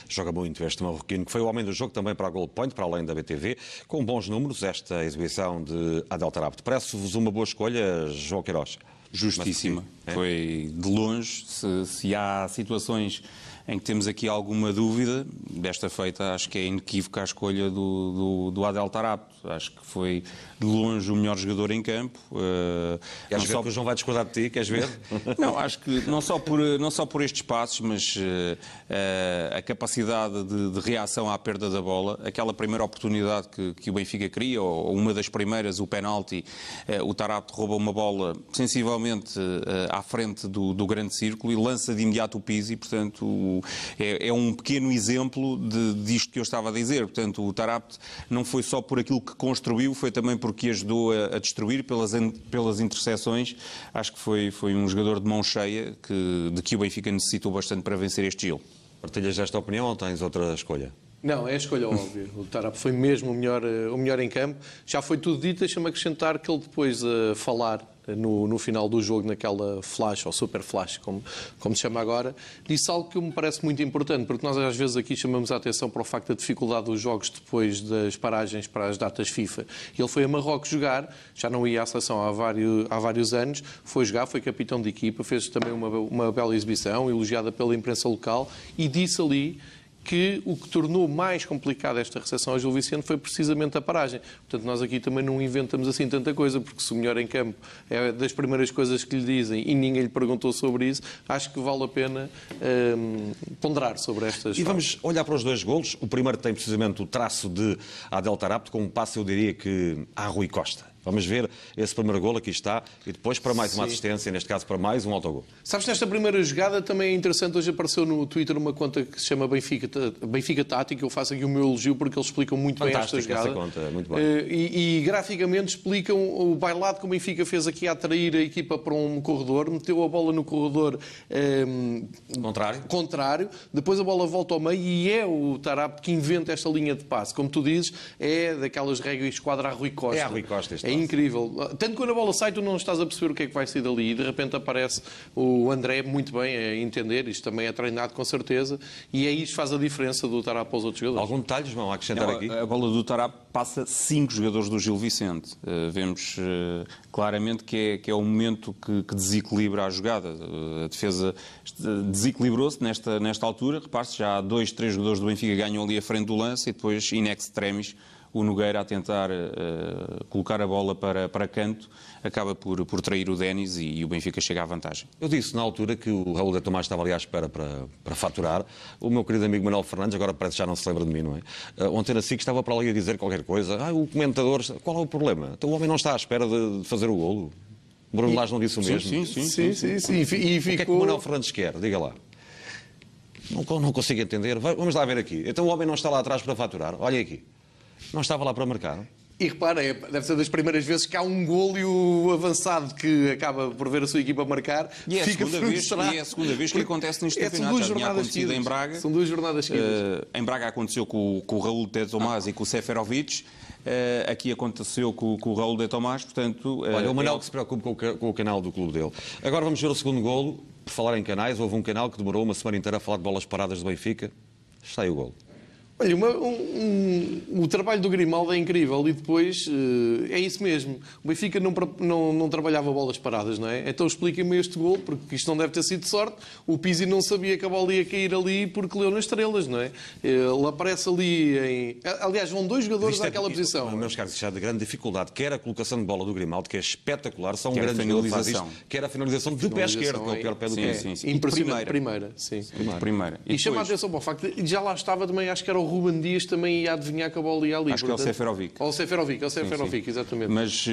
A: Joga muito este marroquino, que foi o homem do jogo também para a Gold Point, para além da BTV, com bons números, esta exibição de Adel Tarabt. Parece-vos uma boa escolha, João Queiroz?
C: Justíssima. É? Foi de longe, se, se há situações em que temos aqui alguma dúvida. Desta feita, acho que é inequívoca a escolha do, do, do Adel Tarapto. Acho que foi de longe o melhor jogador em campo.
A: Uh, Queres ver só... que o João vai discordar de ti? Queres ver? [laughs]
C: não, acho que não só por, não só por estes passos, mas uh, a capacidade de, de, reação à perda da bola, aquela primeira oportunidade que, que o Benfica cria, ou, ou, uma das primeiras, o penalti, uh, o Tarapto rouba uma bola sensivelmente à frente do, do grande círculo e lança de imediato o Pizzi, portanto é, é, um pequeno exemplo de, disto que eu estava a dizer. Portanto, o Tarapte não foi só por aquilo que construiu, foi também porque ajudou a, a destruir pelas, pelas interseções. Acho que foi, foi um jogador de mão cheia que, de que o Benfica necessitou bastante para vencer este Gil.
A: Partilhas esta opinião ou tens outra escolha?
B: Não, é a escolha óbvia. O Tarap foi mesmo o melhor, eh, o melhor em campo. Já foi tudo dito, deixa-me acrescentar que ele depois a falar no, no, final do jogo, naquela flash, ou super flash, como, como se chama agora, disse algo que me parece muito importante, porque nós às vezes aqui chamamos a atenção para o facto da dificuldade dos jogos depois das paragens para as datas FIFA. Ele foi a Marrocos jogar, já não ia à seleção há vários, há vários anos, foi jogar, foi capitão de equipa, fez também uma, uma bela exibição, elogiada pela imprensa local, e disse ali que o que tornou mais complicada esta recepção ao Gil Vicente foi precisamente a paragem. Portanto, nós aqui também não inventamos assim tanta coisa, porque se o melhor em campo é das primeiras coisas que lhe dizem e ninguém lhe perguntou sobre isso, acho que vale a pena hum, ponderar sobre estas
A: E vamos olhar para os dois golos. O primeiro tem precisamente o traço de Adel Tarapto, com um passo, eu diria que, a Rui Costa. Vamos ver esse primeiro gol, aqui está, e depois para mais Sim. uma assistência, neste caso para mais um autogol.
B: Sabes, nesta primeira jogada também é interessante, hoje apareceu no Twitter uma conta que se chama Benfica, Benfica Tática, eu faço aqui o meu elogio porque eles explicam muito
A: Fantástica
B: bem esta jogada.
A: Essa conta, muito bem.
B: Eh, e, e, graficamente explicam o bailado que o Benfica fez aqui a atrair a equipa para um corredor, meteu a bola no corredor
A: um, ehm, contrário.
B: contrário, depois a bola volta ao meio e é o Tarap que inventa esta linha de passe. Como tu dizes, é daquelas regras esquadra a Rui Costa.
A: É a Rui Costa,
B: é incrível. Tanto quando a bola sai, tu não estás a perceber o que é que vai sair dali e de repente aparece o André muito bem a entender, isto também é treinado com certeza, e é isso que faz a diferença do Tarap para os outros jogadores.
A: Algum detalhe, vão acrescentar aqui?
C: A bola do Tarap passa cinco jogadores do Gil Vicente. Uh, vemos uh, claramente que é, que é o momento que, que desequilibra a jogada. Uh, a defesa desequilibrou-se nesta, nesta altura. Repare-se, já dois, três jogadores do Benfica ganham ali a frente do lance e depois, in extremis, o Nogueira a tentar uh, colocar a bola para, para canto, acaba por, por trair o Denis e, e, o Benfica chega à vantagem.
A: Eu disse na altura que o Raul de Tomás estava ali à espera para, para faturar. O meu querido amigo Manuel Fernandes, agora parece que já não se lembra de mim, não é? Uh, ontem na SIC estava para ali a dizer qualquer coisa. Ah, o comentador, qual é o problema? Então o homem não está à espera de, de fazer o golo. Bruno Lage não disse o mesmo.
C: Sim, sim, sim. sim, sim, sim.
A: E ficou... O que é que o Manuel Fernandes quer? Diga lá. Não, não consigo entender. Vamos lá ver aqui. Então o homem não está lá atrás para faturar. Olha aqui. Não estava lá para marcar.
B: E repara, é, deve ser das primeiras vezes que há um golo e o avançado que acaba por ver a sua equipa marcar
C: e é
B: fica
C: vez, E é a segunda vez que acontece neste é, campeonato. Já tinha acontecido em Braga.
B: São duas jornadas seguidas. Uh,
C: em Braga aconteceu com, com o Raul de Tomás ah. e com o Seferovic. Uh, aqui aconteceu com, com, o Raul de Tomás, portanto...
A: Uh, Olha, o Manel é... que se preocupe com o, com o, canal do clube dele. Agora vamos ver o segundo golo. Por falar em canais, houve um canal que demorou uma semana inteira a falar de bolas paradas do Benfica. Está aí o golo.
B: Olha, uma, um, um, o trabalho do Grimaldo é incrível e depois uh, é isso mesmo. O Benfica não, não, não trabalhava bolas paradas, não é? Então explica-me este gol, porque isto não deve ter sido sorte. O Pizzi não sabia que a bola ia cair ali porque leu nas estrelas, não é? Ele aparece ali em. Aliás, vão dois jogadores é naquela posição.
A: Meus caros, isto é de grande dificuldade. Quer a colocação de bola do Grimaldo, que é espetacular, são um grande finalização. Quer a finalização de pé esquerdo, que é o pior pé do
B: sim, sim, sim. Impressionante. Primeira. primeira, sim.
C: Primeira. primeira.
B: E, e chama a atenção para o facto de já lá estava também, acho que era o o Ruben Dias também ia adivinhar que a bola ia ali.
C: Acho portanto... que é o Seferovic.
B: Ou o Seferovic, é o Seferovic, exatamente.
C: Mas uh,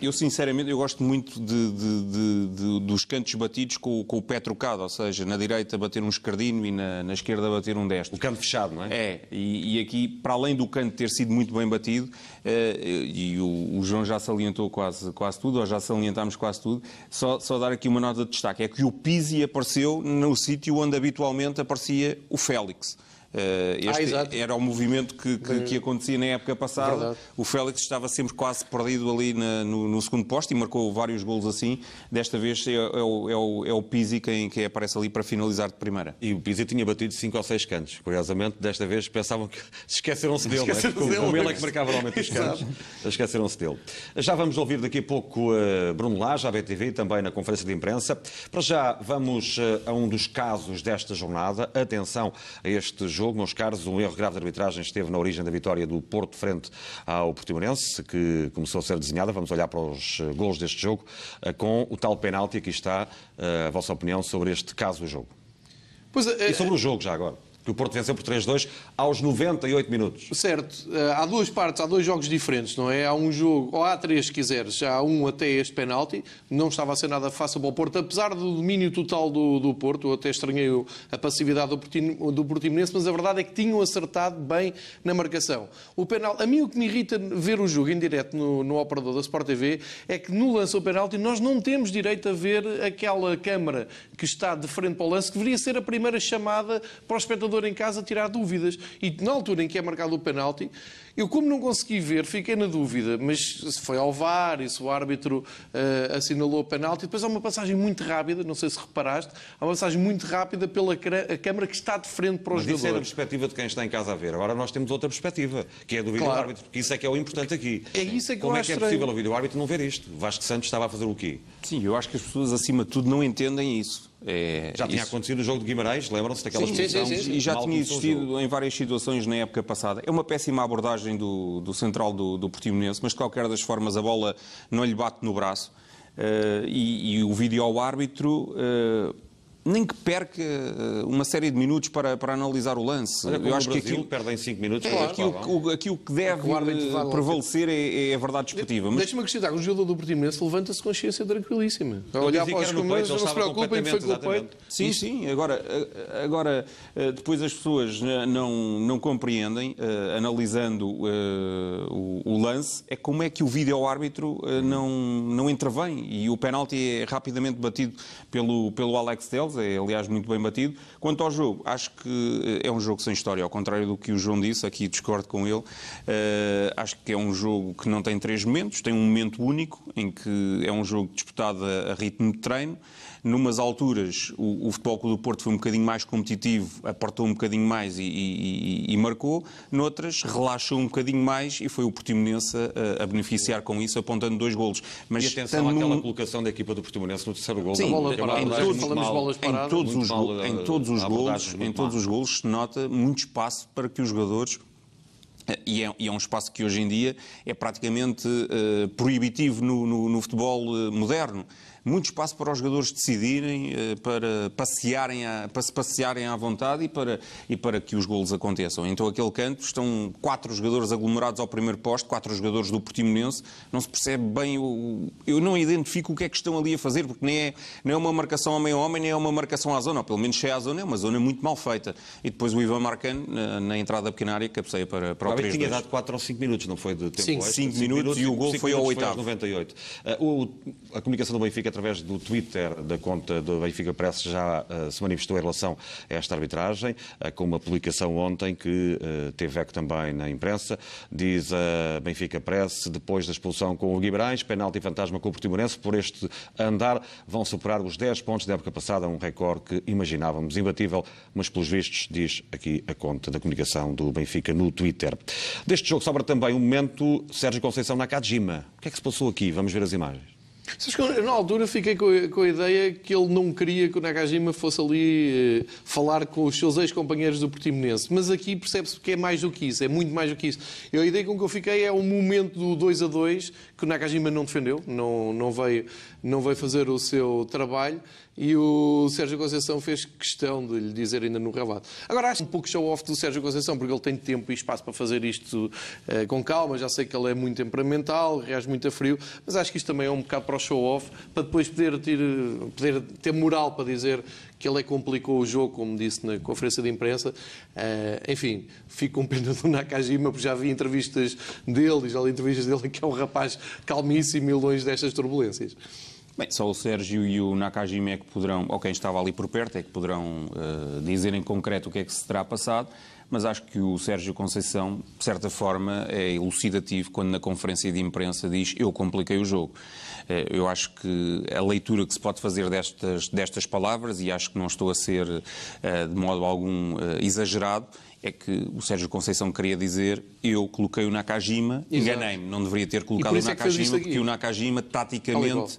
C: eu, sinceramente, eu gosto muito de, de, de, dos cantos batidos com, com, o pé trocado, ou seja, na direita bater um escardino e na, na esquerda bater um destro.
A: O canto fechado, não é?
C: É, e, e aqui, para além do canto ter sido muito bem batido, uh, e o, o, João já salientou quase, quase tudo, ou já salientámos quase tudo, só, só dar aqui uma nota de destaque, é que o Pizzi apareceu no sítio onde habitualmente aparecia o Félix. Uh, este ah, era o movimento que, que, que, acontecia na época passada. Verdade. O Félix estava sempre quase perdido ali na, no, no, segundo posto e marcou vários golos assim. Desta vez é, é, o, é, o, é o Pizzi quem, quem aparece ali para finalizar de primeira.
A: E o Pizzi tinha batido 5 ou 6 cantos. Curiosamente, desta vez pensavam que [laughs] esqueceram-se dele. É? Esqueceram dele. Como ele é que marcava normalmente os cantos, esqueceram-se dele. Já vamos ouvir daqui a pouco uh, Bruno Lage, à BTV, também na conferência de imprensa. Para já, vamos uh, a um dos casos desta jornada. Atenção a este jogo, meus caros. Um erro grave de arbitragem esteve na origem da vitória do Porto frente ao Portimonense, que começou a ser desenhada. Vamos olhar para os eh, gols deste jogo eh, com o tal penalti. Aqui está eh, a vossa opinião sobre este caso do jogo. Pois, é, e sobre o jogo, já agora que o Porto venceu por 3-2 aos 98 minutos.
B: Certo. Eh, há duas partes, há dois jogos diferentes, não é? Há um jogo, ou há três, se quiseres, há um até este penalti, não estava a ser nada fácil para o Porto, apesar do domínio total do, do Porto, eu até estranhei a passividade do, do Portimonense, mas a verdade é que tinham acertado bem na marcação. O penal, a mim o que me irrita ver o jogo em direto no, no operador da Sport TV é que no lance ao penalti nós não temos direito a ver aquela câmara que está de frente para o lance, que deveria ser a primeira chamada para o espectador em casa tirar dúvidas. E na altura em que é marcado o penalti, eu, como não consegui ver, fiquei na dúvida, mas se foi ao VAR e se o árbitro uh, assinalou o penalti. Depois há uma passagem muito rápida, não sei se reparaste, há uma passagem muito rápida pela a câmara que está de frente para os jogadores.
A: Isso é da perspectiva de quem está em casa a ver. Agora nós temos outra perspectiva, que é a do vídeo-árbitro, porque isso é que é o importante aqui.
B: É isso é que
A: Como
B: eu
A: é que é possível o vídeo-árbitro não ver isto? Vasco Santos estava a fazer o quê?
C: Sim, eu acho que as pessoas, acima de tudo, não entendem isso.
A: É, já tinha isso... acontecido no jogo de Guimarães, lembram-se daquela
C: sim, sim, sim, sim, E já tinha existido em várias situações na época passada. É uma péssima abordagem do, do central do, do Portimonense, mas de qualquer das formas a bola não lhe bate no braço. Uh, e, e, o vídeo ao árbitro. Uh, nem que perca eh, uma série de minutos para, para analisar o lance.
A: Olha, Eu acho que aquilo perdem 5 minutos.
C: É, claro, aquilo, o, aquilo que deve o prevalecer é, é, a verdade desportiva.
B: Mas... Deixa-me acrescentar que o jogador do Portimonense levanta-se consciência tranquilíssima. A olhar para os comandos, não se preocupem que foi com o peito.
C: Sim, Isto... sim. Agora, eh, agora, eh, depois as pessoas não, não compreendem, analisando uh, o, o, lance, é como é que o vídeo-árbitro uh, não, não intervém. E o penalti é rapidamente batido pelo, pelo Alex É aliás muito bem batido. Quanto ao jogo, acho que eh, é um jogo sem história, ao contrário do que o João disse, aqui discordo com ele. Uh, acho que é um jogo que não tem três momentos, tem um momento único, em que é um jogo disputado a ritmo de treino. Numas alturas, o, o Futebol Clube do Porto foi um bocadinho mais competitivo, aportou um bocadinho mais e, e, e marcou. Noutras, relaxou um bocadinho mais e foi o Portimonense a, a beneficiar com isso, apontando dois golos.
A: Mas e atenção àquela num... colocação da equipa do Portimonense no terceiro gol.
C: Sim, bola parada, em, todos, mal, em todos os, mal, em todos os golos, em todos os golos se nota muito espaço para que os jogadores e é, e é, um espaço que hoje em dia é praticamente uh, proibitivo no, no, no futebol uh, moderno muito espaço para os jogadores decidirem, eh, para, passearem a, para se passearem à vontade e para, e para que os golos aconteçam. Então, aquele canto, estão quatro jogadores aglomerados ao primeiro posto, quatro jogadores do Portimonense, não se percebe bem, o, eu não identifico o que é que estão ali a fazer, porque nem é, nem é uma marcação ao meio-homem, nem é uma marcação à zona, ou pelo menos se é à zona, é uma zona muito mal feita. E depois o Ivan Marcano, na, na entrada pequena área, cabeceia para, para o 3
A: tinha dado 4 ou 5 minutos, não foi de tempo
C: 5 minutos, minutos, e o gol foi ao oitavo.
A: 98. Uh, o, a comunicação do Benfica através do Twitter da conta do Benfica Press já uh, se manifestou em relação a esta arbitragem, uh, com uma publicação ontem que uh, teve eco também na imprensa. Diz a Benfica Press, depois da expulsão com o Guimarães, penalti fantasma com o Portimonense, por este andar vão superar os 10 pontos da época passada, um recorde que imaginávamos imbatível, mas pelos vistos, diz aqui a conta da comunicação do Benfica no Twitter. Deste jogo sobra também um momento Sérgio Conceição Nakajima. O que é que se passou aqui? Vamos ver as imagens.
B: Na altura fiquei com a, com a, ideia que ele não queria que o Nakajima fosse ali eh, falar com os seus ex-companheiros do Portimonense. Mas aqui percebe-se que é mais do que isso, é muito mais do que isso. Eu, a ideia com que eu fiquei é o momento do 2 a 2 que o Nakajima não defendeu, não, não, veio, não veio fazer o seu trabalho e o Sérgio Conceição fez questão de lhe dizer ainda no rabado. Agora, acho um pouco show-off do Sérgio Conceição, porque ele tem tempo e espaço para fazer isto uh, com calma. Já sei que ele é muito temperamental, reage muito a frio, mas acho que isto também é um bocado para o show-off, para depois poder ter, poder ter moral para dizer que ele é complicou o jogo, como disse na conferência de imprensa. Uh, enfim, fico com pena do Nakajima, porque já vi entrevistas dele, já li entrevistas dele, que é um rapaz calmíssimo e longe destas turbulências.
C: Bem, só o Sérgio e o Nakajima é que poderão, ou quem estava ali por perto, é que poderão uh, dizer em concreto o que é que se terá passado, mas acho que o Sérgio Conceição, de certa forma, é elucidativo quando na conferência de imprensa diz eu compliquei o jogo. Uh, eu acho que a leitura que se pode fazer destas, destas palavras, e acho que não estou a ser uh, de modo algum exagerado, é que o Sérgio Conceição queria dizer eu coloquei o Nakajima, enganei-me, não deveria ter colocado o é Nakajima, porque o Nakajima, taticamente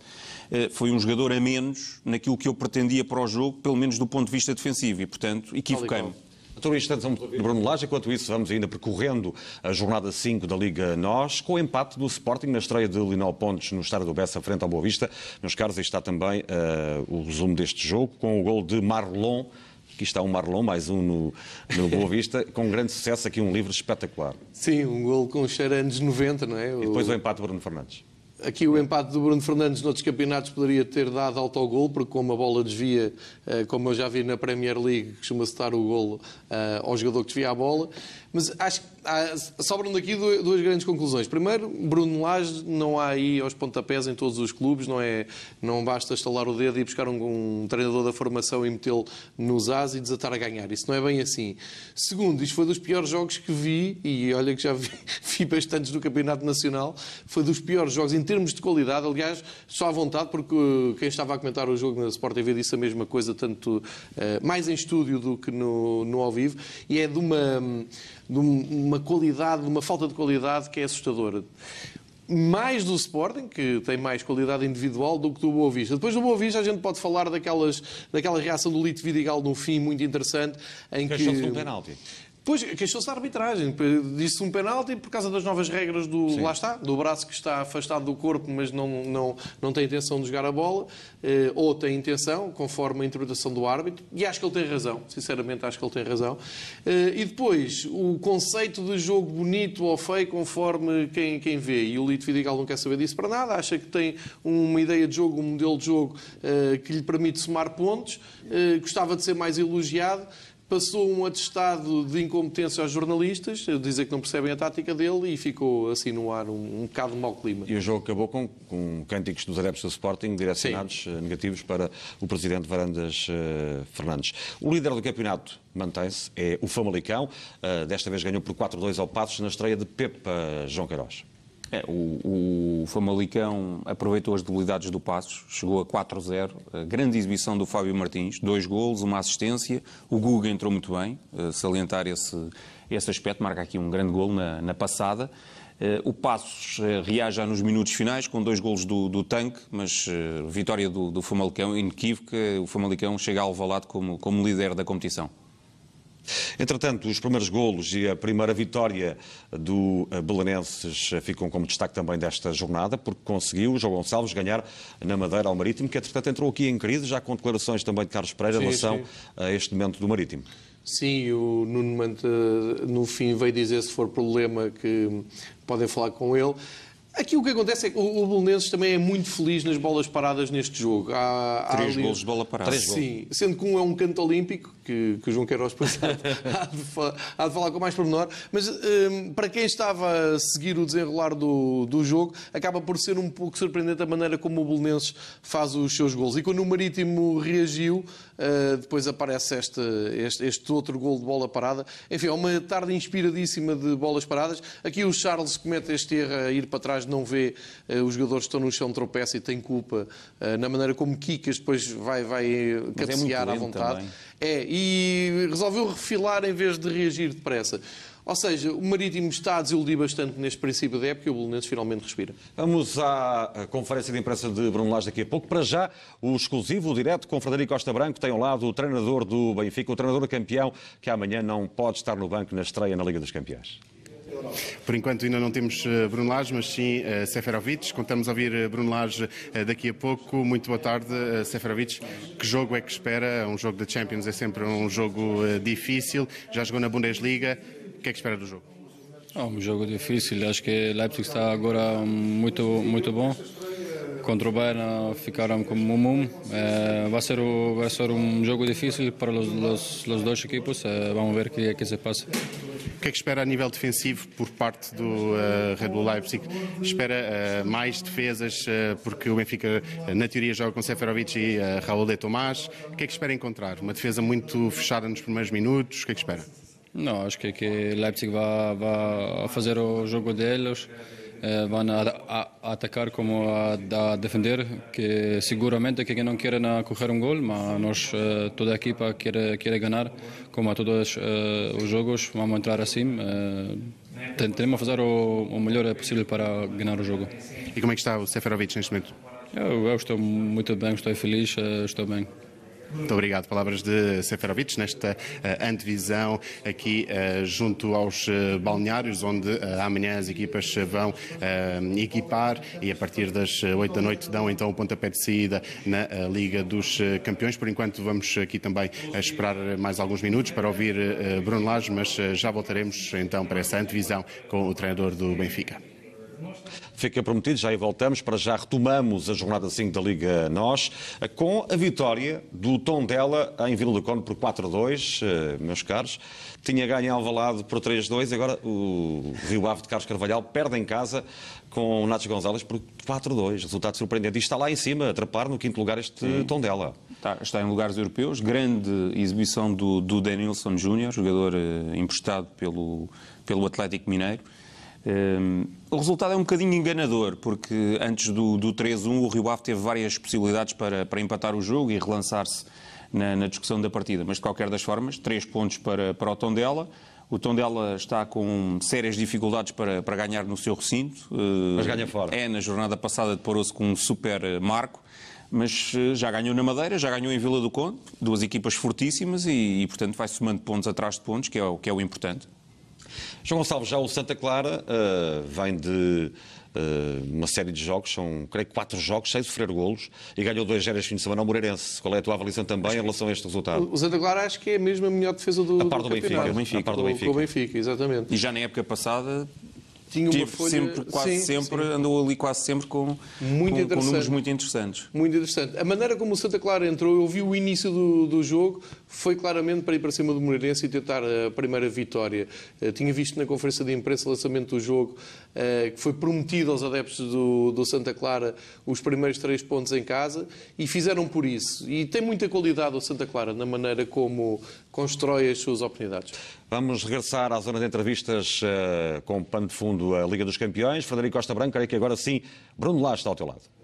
C: eh, foi um jogador a menos naquilo que eu pretendia para o jogo, pelo menos do ponto de vista defensivo, e, portanto, equivoquei-me.
A: Doutor, instantes de Bruno Lage, enquanto isso vamos ainda percorrendo a jornada 5 da Liga Nós, com o empate do Sporting na estreia de Linal Pontes no estádio do Bessa frente ao Boa Vista. Meus caros, aí está também uh, o resumo deste jogo, com o gol de Marlon, aqui está um Marlon, mais um no, no Boa Vista, [laughs] com grande sucesso, aqui um livro espetacular.
B: Sim, um gol com cheiro anos 90, não é?
A: E depois o empate de Bruno Fernandes.
B: Aqui o empate do Bruno Fernandes noutros campeonatos poderia ter dado autogol, porque como a bola desvia, eh, como eu já vi na Premier League, costuma-se dar o gol eh, ao jogador que desvia a bola. Mas acho que sobram daqui duas grandes conclusões. Primeiro, Bruno Lage não há aí aos pontapés em todos os clubes, não, é, não basta estalar o dedo e buscar um, um treinador da formação e metê-lo nos as e desatar a ganhar. Isso não é bem assim. Segundo, isto foi dos piores jogos que vi, e olha que já vi, [laughs] vi bastantes do Campeonato Nacional, foi dos piores jogos em termos de qualidade. Aliás, só à vontade, porque quem estava a comentar o jogo na Sport TV disse a mesma coisa, tanto uh, mais em estúdio do que no, no ao vivo, e é de uma de uma qualidade, de uma falta de qualidade que é assustadora mais do Sporting, que tem mais qualidade individual, do que do Boa Vista. Depois do Boa Vista a gente pode falar daquelas, daquela reação do Lito Vidigal no fim, muito interessante, em que...
A: De um penalti.
B: Pois, queixou-se da arbitragem. Disse um penalti por causa das novas regras do. Sim. Lá está, do braço que está afastado do corpo, mas não, não, não tem intenção de jogar a bola, eh, ou tem intenção, conforme a interpretação do árbitro, e acho que ele tem razão, sinceramente acho que ele tem razão. Eh, e depois, o conceito de jogo bonito ou feio, conforme quem, quem vê. E o Lito Vidigal não quer saber disso para nada, acha que tem uma ideia de jogo, um modelo de jogo eh, que lhe permite somar pontos, gostava de ser mais elogiado passou um atestado de incompetência aos jornalistas, dizer que não percebem a tática dele e ficou assim no ar um, um bocado mau clima.
A: E o jogo acabou com, com cânticos dos adeptos do Sporting direcionados Sim. Eh, negativos para o presidente Varandas uh, Fernandes. O líder do campeonato mantém-se, é o Famalicão, uh, desta vez ganhou por 4-2 ao Passos na estreia de Pepa João Queiroz.
C: É, o, o, Famalicão aproveitou as debilidades do Passos, chegou a 4-0. Grande exibição do Fábio Martins, dois golos, uma assistência. O Guga entrou muito bem, eh, salientar esse, esse aspecto, marca aqui um grande golo na, na passada. Eh, o Passos eh, reage nos minutos finais com dois golos do, do tanque, mas vitória do, do Famalicão inequívoca. O Famalicão chega ao Alvalade como, como líder da competição.
A: Entretanto, os primeiros golos e a primeira vitória do eh, Belenenses eh, ficam como destaque também desta jornada, porque conseguiu o João Gonçalves ganhar na Madeira ao Marítimo, que entretanto entrou aqui em crise, já com declarações também de Carlos Pereira em relação sim. a este momento do Marítimo.
B: Sim, o Nuno Manta no fim veio dizer se for problema que podem falar com ele. Aqui o que acontece é que o, Belenenses também é muito feliz nas bolas paradas neste jogo.
C: Há, Três ali... golos de bola parada.
B: Sim, sendo que um é um canto olímpico, que, que o João Queiroz depois [laughs] há, de, há de falar com mais pormenor, mas um, para quem estava a seguir o desenrolar do, do jogo, acaba por ser um pouco surpreendente a maneira como o Belenenses faz os seus golos. E quando o Marítimo reagiu, uh, depois aparece este, este, este, outro gol de bola parada. Enfim, é uma tarde inspiradíssima de bolas paradas. Aqui o Charles comete este erro a ir para trás não vê uh, os jogadores que estão no chão tropeça e tem culpa uh, na maneira como Kikas depois vai, vai eh, é cabecear é à vontade. Também. É, e resolveu refilar em vez de reagir depressa. Ou seja, o Marítimo está a desiludir bastante neste princípio da época e o Belenenses finalmente respira.
A: Vamos à conferência de imprensa de Bruno Lage daqui a pouco. Para já, o exclusivo, o direto com Frederico Costa Branco, tem ao lado o treinador do Benfica, o treinador campeão, que amanhã não pode estar no banco na estreia na Liga dos Campeões.
D: Por enquanto ainda não temos eh, Bruno Lage, mas sim uh, Seferovic. Contamos a ouvir Bruno Lage daqui a pouco. Muito boa tarde, Seferovic. Que jogo é que espera? Um jogo da Champions é sempre um jogo difícil. Já jogou na Bundesliga. O que é que espera do jogo?
I: É um jogo difícil. Acho que Leipzig está agora muito, muito bom. Contra o Bayern ficaram como um eh, vai, ser o, vai ser um jogo difícil para os, os, os dois equipos. Eh, vamos ver o que, que se passa.
D: O que é que espera a nível defensivo por parte do uh, Red Bull Leipzig? Espera uh, mais defesas, uh, porque o Benfica, na teoria, joga com Seferovic e Raul de Tomás. O que é que espera encontrar? Uma defesa muito fechada nos primeiros minutos? O que é que espera?
I: Não, acho que, que Leipzig vai, vai fazer o jogo deles. Eh, van a, a, atacar como a, a, defender, que seguramente que não querem correr um gol, mas nós, eh, toda a equipa quer, quer ganhar, como a todos eh, os jogos, vamos entrar assim. Tentamos fazer o, o melhor possível para ganhar o jogo.
D: E como é que está o Seferovic neste momento?
I: Eu, eu estou muito bem, estou feliz, estou bem.
D: Muito obrigado. Palavras de Seferovic nesta uh, antevisão aqui uh, junto aos uh, balneários, onde amanhã as equipas vão equipar e a partir das 8 da noite dão então o pontapé de saída na Liga dos Campeões. Por enquanto vamos aqui também esperar mais alguns minutos para ouvir Bruno Lage, mas já voltaremos então para essa antevisão com o treinador do Benfica.
A: Fica prometido, já aí voltamos, para já retomamos a jornada 5 da Liga Nós, com a vitória do Tondela em Vila do Conde por 4-2, eh, meus caros. Tinha ganho em Alvalade por 3-2, agora o Rio Ave de Carlos Carvalhal perde em casa com o Nacho Gonzalez por 4-2. Resultado surpreendente. E está lá em cima, a atrapar no quinto lugar este Sim. Tondela.
C: Está, está, em lugares europeus. Grande exibição do, do Denilson Júnior, jogador eh, emprestado pelo, pelo Atlético Mineiro. Um, o resultado é um bocadinho enganador, porque antes do, do 3-1 o Rio Ave teve várias possibilidades para, para empatar o jogo e relançar-se na, na, discussão da partida. Mas, de qualquer das formas, três pontos para, para o Tondela. O Tondela está com sérias dificuldades para, para ganhar no seu recinto.
A: Mas ganha fora.
C: É, na jornada passada deparou-se com um super marco mas eh, já ganhou na Madeira, já ganhou em Vila do Conde, duas equipas fortíssimas e, e portanto, vai somando pontos atrás de pontos, que é o, que é o importante.
A: João Gonçalves, já o Santa Clara uh, vem de uh, uma série de jogos, são, creio que, quatro jogos, sem sofrer golos, e ganhou 2-0 este fim de semana ao Moreirense. Qual é a tua avaliação também em relação a este resultado?
B: O Santa Clara acho que é mesmo a melhor defesa do,
A: a par do,
B: do
A: Benfica,
B: o
A: Benfica. A par do
B: Benfica. Com o Benfica, exatamente.
C: E já na época passada
B: tinha uma folha...
C: sempre, quase sim, sempre, sim. andou ali quase sempre com, muito com, com, números muito interessantes.
B: Muito interessante. A maneira como o Santa Clara entrou, eu vi o início do, do jogo, foi claramente para ir para cima do Moreirense e tentar a primeira vitória. Uh, tinha visto na conferência de imprensa o lançamento do jogo uh, que foi prometido aos adeptos do, do Santa Clara os primeiros três pontos em casa e fizeram por isso. E tem muita qualidade o Santa Clara na maneira como constrói as suas oportunidades.
A: Vamos regressar à zona de entrevistas uh, com o pano de fundo a Liga dos Campeões. Frederico Costa Branco, creio que agora sim, Bruno Lage está ao teu lado.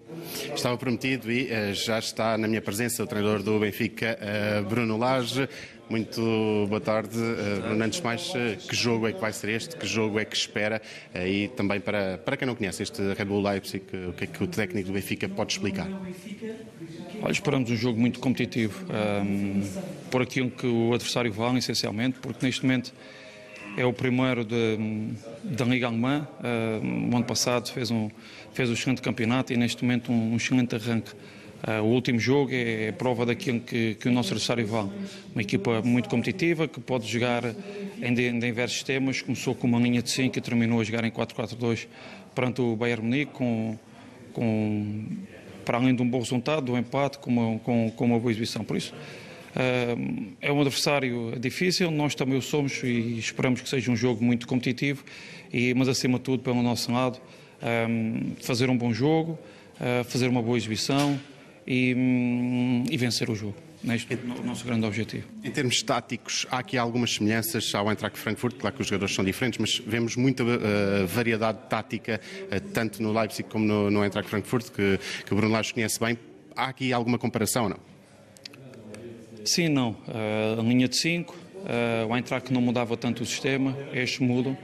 D: Estava prometido e uh, já está na minha presença o treinador do Benfica, uh, Bruno Lage. Muito boa tarde. Bruno, antes de mais, que jogo é que vai ser este? Que jogo é que espera? E também para, para quem não conhece este Red Bull Leipzig, o que é que o técnico do Benfica pode explicar?
H: Olha, esperamos um jogo muito competitivo, um, por aquilo que o adversário vale, essencialmente, porque neste momento é o primeiro da Liga Alemã. Uh, o ano passado fez um, fez um excelente campeonato e neste momento um, um excelente arranque. Uh, o último jogo é, prova daquilo que, que, o nosso adversário vale. Uma equipa muito competitiva, que pode jogar em, em diversos temas. Começou com uma linha de 5 e terminou a jogar em 4-4-2 perante o Bayern Munique, com, com para além de um bom resultado, do um empate, com uma, com, com uma boa exibição. Por isso, uh, é um adversário difícil, nós também o somos e esperamos que seja um jogo muito competitivo, e, mas acima de tudo, pelo nosso lado, um, fazer um bom jogo, uh, fazer uma boa exibição e, um, e vencer o jogo. Neste é o nosso grande objetivo.
D: Em termos táticos, há aqui algumas semelhanças ao Eintracht Frankfurt, claro que os jogadores são diferentes, mas vemos muita uh, variedade tática, uh, tanto no Leipzig como no, no Eintracht Frankfurt, que, que o Bruno Lage conhece bem. Há aqui alguma comparação ou não?
H: Sim, não. A linha de 5, o Eintracht não mudava tanto o sistema, estes mudam.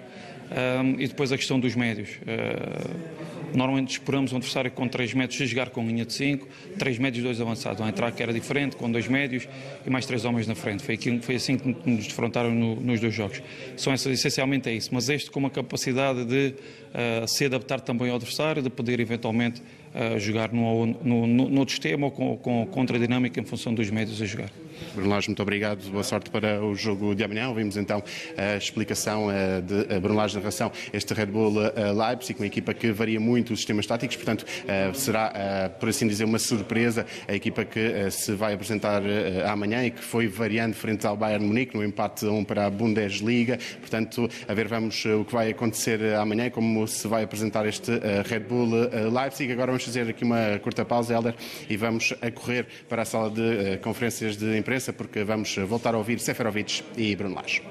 H: Um, e depois a questão dos médios. Uh, normalmente esperamos um adversário com 3 médios a jogar com linha de 5, 3 médios e 2 avançados. Vão entrar que era diferente, com 2 médios e mais 3 homens na frente. Foi, aquilo, foi assim que nos defrontaram no, nos dois jogos. São essas, essencialmente é isso. Mas este com uma capacidade de uh, se adaptar também ao adversário, de poder eventualmente uh, jogar no, no, no, no sistema ou com, com contra dinâmica em função dos médios a jogar.
D: Bruno Lage, muito obrigado. Boa sorte para o jogo de amanhã. Ouvimos então a explicação eh, de eh, Bruno Lage na relação a este Red Bull eh, Leipzig, uma equipa que varia muito os sistemas táticos, portanto será, por assim dizer, uma surpresa a equipa que se vai apresentar amanhã e que foi variando frente ao Bayern Munique no empate 1 para a Bundesliga. Portanto, a ver vamos o que vai acontecer amanhã, como se vai apresentar este Red Bull Leipzig. Agora vamos fazer aqui uma curta pausa, Helder, e vamos a correr para a sala de conferências de imprensa, porque vamos voltar a ouvir Seferovic e Bruno Lage.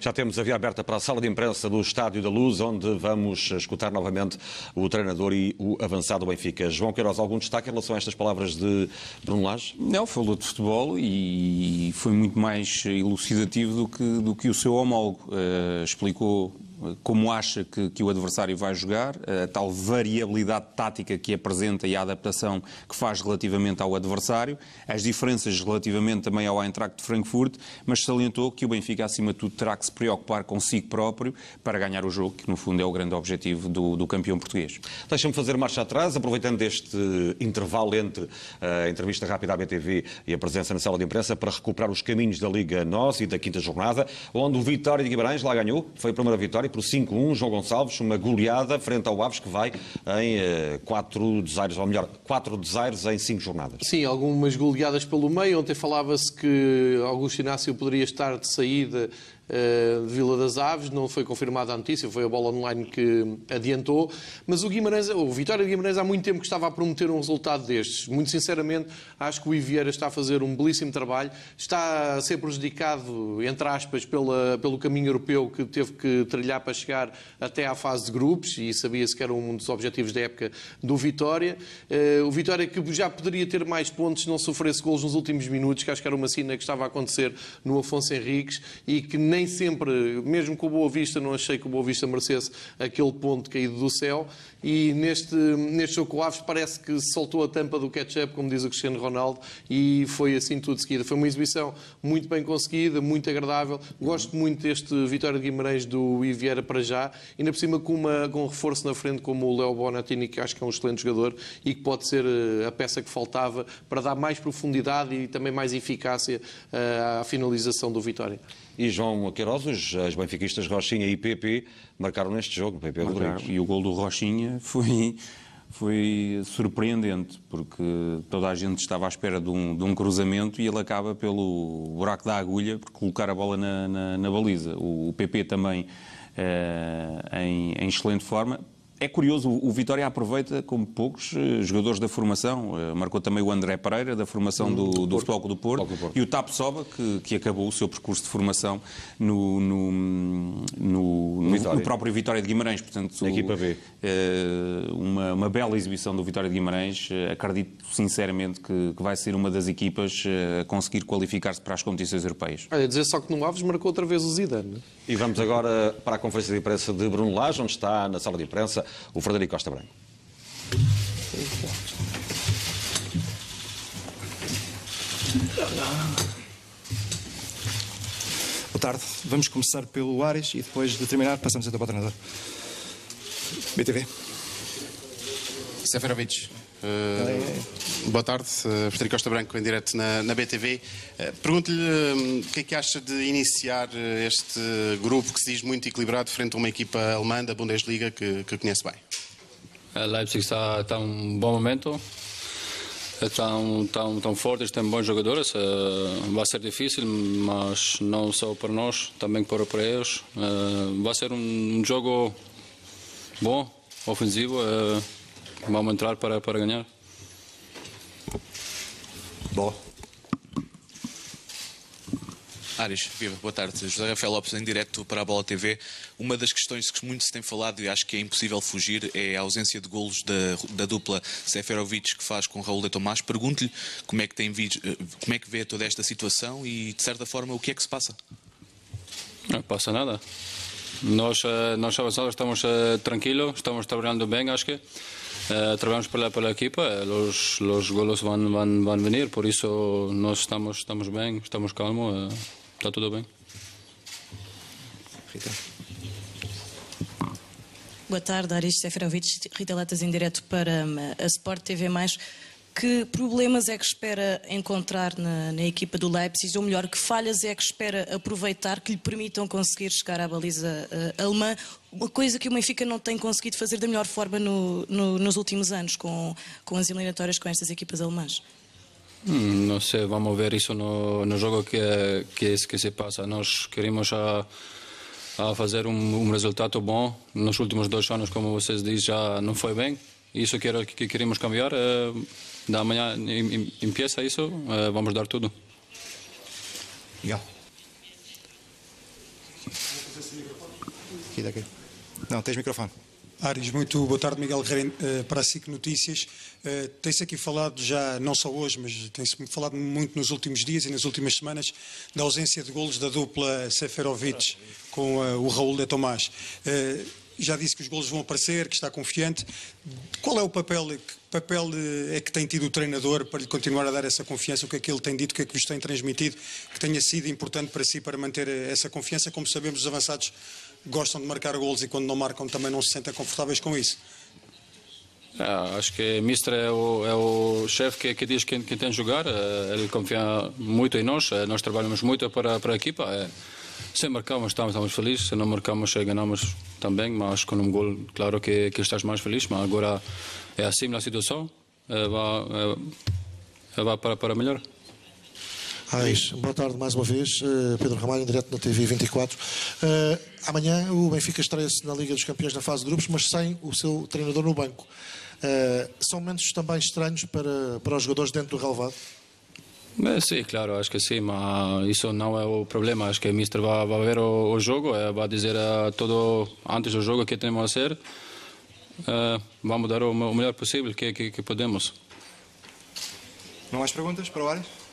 A: Já temos a via aberta para a sala de imprensa do Estádio da Luz, onde vamos escutar novamente o treinador e o avançado Benfica. João Queiroz, algum destaque em relação a estas palavras de Bruno Lage?
C: Não, falou de futebol e foi muito mais elucidativo do que, do que o seu homólogo. Uh, explicou como acha que, que, o adversário vai jogar, a tal variabilidade tática que apresenta e a adaptação que faz relativamente ao adversário, as diferenças relativamente também ao Eintracht de Frankfurt, mas salientou que o Benfica, acima de tudo, terá que se preocupar consigo próprio para ganhar o jogo, que no fundo é o grande objetivo do, do campeão português.
A: Deixa-me fazer marcha atrás, aproveitando este intervalo entre a entrevista rápida à BTV e a presença na sala de imprensa, para recuperar os caminhos da Liga NOS e da quinta jornada, onde o Vitória de Guimarães lá ganhou, foi a primeira vitória por 5-1. João Gonçalves, uma goleada frente ao Aves que vai em 4 desaires, ou melhor, 4 desaires em 5 jornadas.
B: Sim, algumas goleadas pelo meio. Ontem falava-se que Augusto Inácio poderia estar de saída uh, Vila das Aves, não foi confirmada a notícia, foi a bola online que adiantou, mas o Guimarães, o Vitória de Guimarães há muito tempo que estava a prometer um resultado destes. Muito sinceramente, acho que o Ivieira está a fazer um belíssimo trabalho, está a ser prejudicado, entre aspas, pela, pelo caminho europeu que teve que trilhar para chegar até à fase de grupos, e sabia-se que era um dos objetivos da época do Vitória. Uh, o Vitória que já poderia ter mais pontos se não sofresse golos nos últimos minutos, que acho que era uma cena que estava a acontecer no Afonso Henriques, e que nem sempre, mesmo com o Boa Vista, não achei que o Boa Vista merecesse aquele ponto caído do céu. E neste, neste jogo com o Aves parece que soltou a tampa do ketchup, como diz o Cristiano Ronaldo, e foi assim tudo seguida. Foi uma exibição muito bem conseguida, muito agradável. Gosto muito deste Vitória de Guimarães do Iviera para já, ainda por cima com, uma, com um reforço na frente como o Léo Bonatini, que acho que é um excelente jogador e que pode ser eh, a peça que faltava para dar mais profundidade e também mais eficácia eh, à finalização do Vitória.
A: E João Queiroz, os benfiquistas Rochinha e PP marcaram neste jogo, PP Rodrigues.
C: E o gol do Rochinha foi, foi surpreendente, porque toda a gente estava à espera de um, de um cruzamento e ele acaba pelo buraco da agulha por colocar a bola na, na, na baliza. O, o PP também eh, em, em excelente forma é curioso, o Vitória aproveita como poucos eh, jogadores da formação. Eh, marcou também o André Pereira, da formação do, do, do Futebol do Porto, do Porto, e o Tap Soba, que, que, acabou o seu percurso de formação no, no, no, no, no próprio Vitória de Guimarães.
A: Portanto, equipa B.
C: Eh, uma, uma, bela exibição do Vitória de Guimarães. Acredito sinceramente que, que vai ser uma das equipas a conseguir qualificar-se para as competições europeias.
B: Olha, dizer só que no Aves marcou outra vez o Zidane.
A: E vamos agora para a conferência de imprensa de Bruno Lage, onde está na sala de imprensa o Frederico Costa Branco.
J: Boa tarde. Vamos começar pelo Ares e depois de terminar passamos então para o treinador. BTV.
D: Seferovic, uh, boa tarde, uh, Frederico Costa Branco em direto na, na BTV. Uh, Pergunto-lhe uh, o que é que acha de iniciar este grupo que se diz muito equilibrado frente a uma equipa alemã da Bundesliga que, que conhece bem.
I: Leipzig está, está um bom momento, estão, estão, estão fortes, têm bons jogadores. vai ser difícil, mas não só para nós, também para, para eles. vai ser um jogo bom, ofensivo. Vamos entrar para, para ganhar.
J: Boa.
K: Ares, viva, boa tarde. José Rafael Lopes, em direto para a Bola TV. Uma das questões que muito se tem falado e acho que é impossível fugir é a ausência de golos da, da dupla Seferovic que faz com Raul de Tomás. Pergunto-lhe como, é que tem, como é que vê toda esta situação e, de certa forma, o que é que se passa?
I: Não passa nada. nós, nós avançados estamos tranquilos, estamos trabalhando bem, acho que. Uh, trabalhamos pela, pela equipa, os, os golos vão, vão, vão vir, por isso nós estamos, estamos bem, estamos calmos, uh, está tudo bem.
L: Rita.
M: Boa tarde, Aris Seferovic, Rita Latas em direto para a Sport TV+. Que problemas é que espera encontrar na, na, equipa do Leipzig? Ou melhor, que falhas é que espera aproveitar que lhe permitam conseguir chegar à baliza uh, alemã? Uma coisa que o Benfica não tem conseguido fazer da melhor forma no, no, nos últimos anos, com, com as eliminatórias com estas equipas alemãs.
I: Hum, não sei, vamos ver isso no, no jogo que, que, que se passa. Nós queremos a, a fazer um, um resultado bom. Nos últimos dois anos, como vocês dizem, já não foi bem. Isso que, que queremos cambiar. Uh, da manhã empieza isso, uh, vamos dar tudo.
L: Miguel. Aqui, daqui. Não, tens microfone.
N: Ares, muito boa tarde, Miguel Guerreiro, uh, para a SIC Notícias. Uh, tem-se aqui falado já, não só hoje, mas tem-se falado muito nos últimos dias e nas últimas semanas, da ausência de golos da dupla Seferovic com uh, o Raul de Tomás. Já disse que os golos vão aparecer, que está confiante. Qual é o papel, que papel é que tem tido o treinador para lhe continuar a dar essa confiança? O que é que ele tem dito, o que é que vos tem transmitido, que tenha sido importante para si para manter essa confiança? Como sabemos, os avançados gostam de marcar golos e quando não marcam também não se sentem confortáveis com isso.
I: É, acho que o Mister é o, é o chefe que, que, diz quem, quem tem de jogar. É, ele confia muito em nós. Nós trabalhamos muito para, para a equipa. Se marcamos, estamos, estamos felizes. Se não marcamos, ganhamos também. Mas com um gol, claro que, que estás mais feliz. Mas agora é assim a situação. vai, vai para, para melhor.
L: Ais, boa tarde mais uma vez. Uh, Pedro Ramalho, direto na TV 24. Uh, amanhã o Benfica estreia-se na Liga dos Campeões na fase de grupos, mas sem o seu treinador no banco. Uh, são momentos também estranhos para, para os jogadores dentro do relevado?
I: Sim, claro, acho que sim, mas isso não é o problema. Acho que o Mister vai, vai ver o, o jogo, vai dizer uh, tudo antes do jogo que temos a ser. Uh, vamos dar o, o melhor possível que, que, que podemos.
L: Não mais perguntas para o Ares?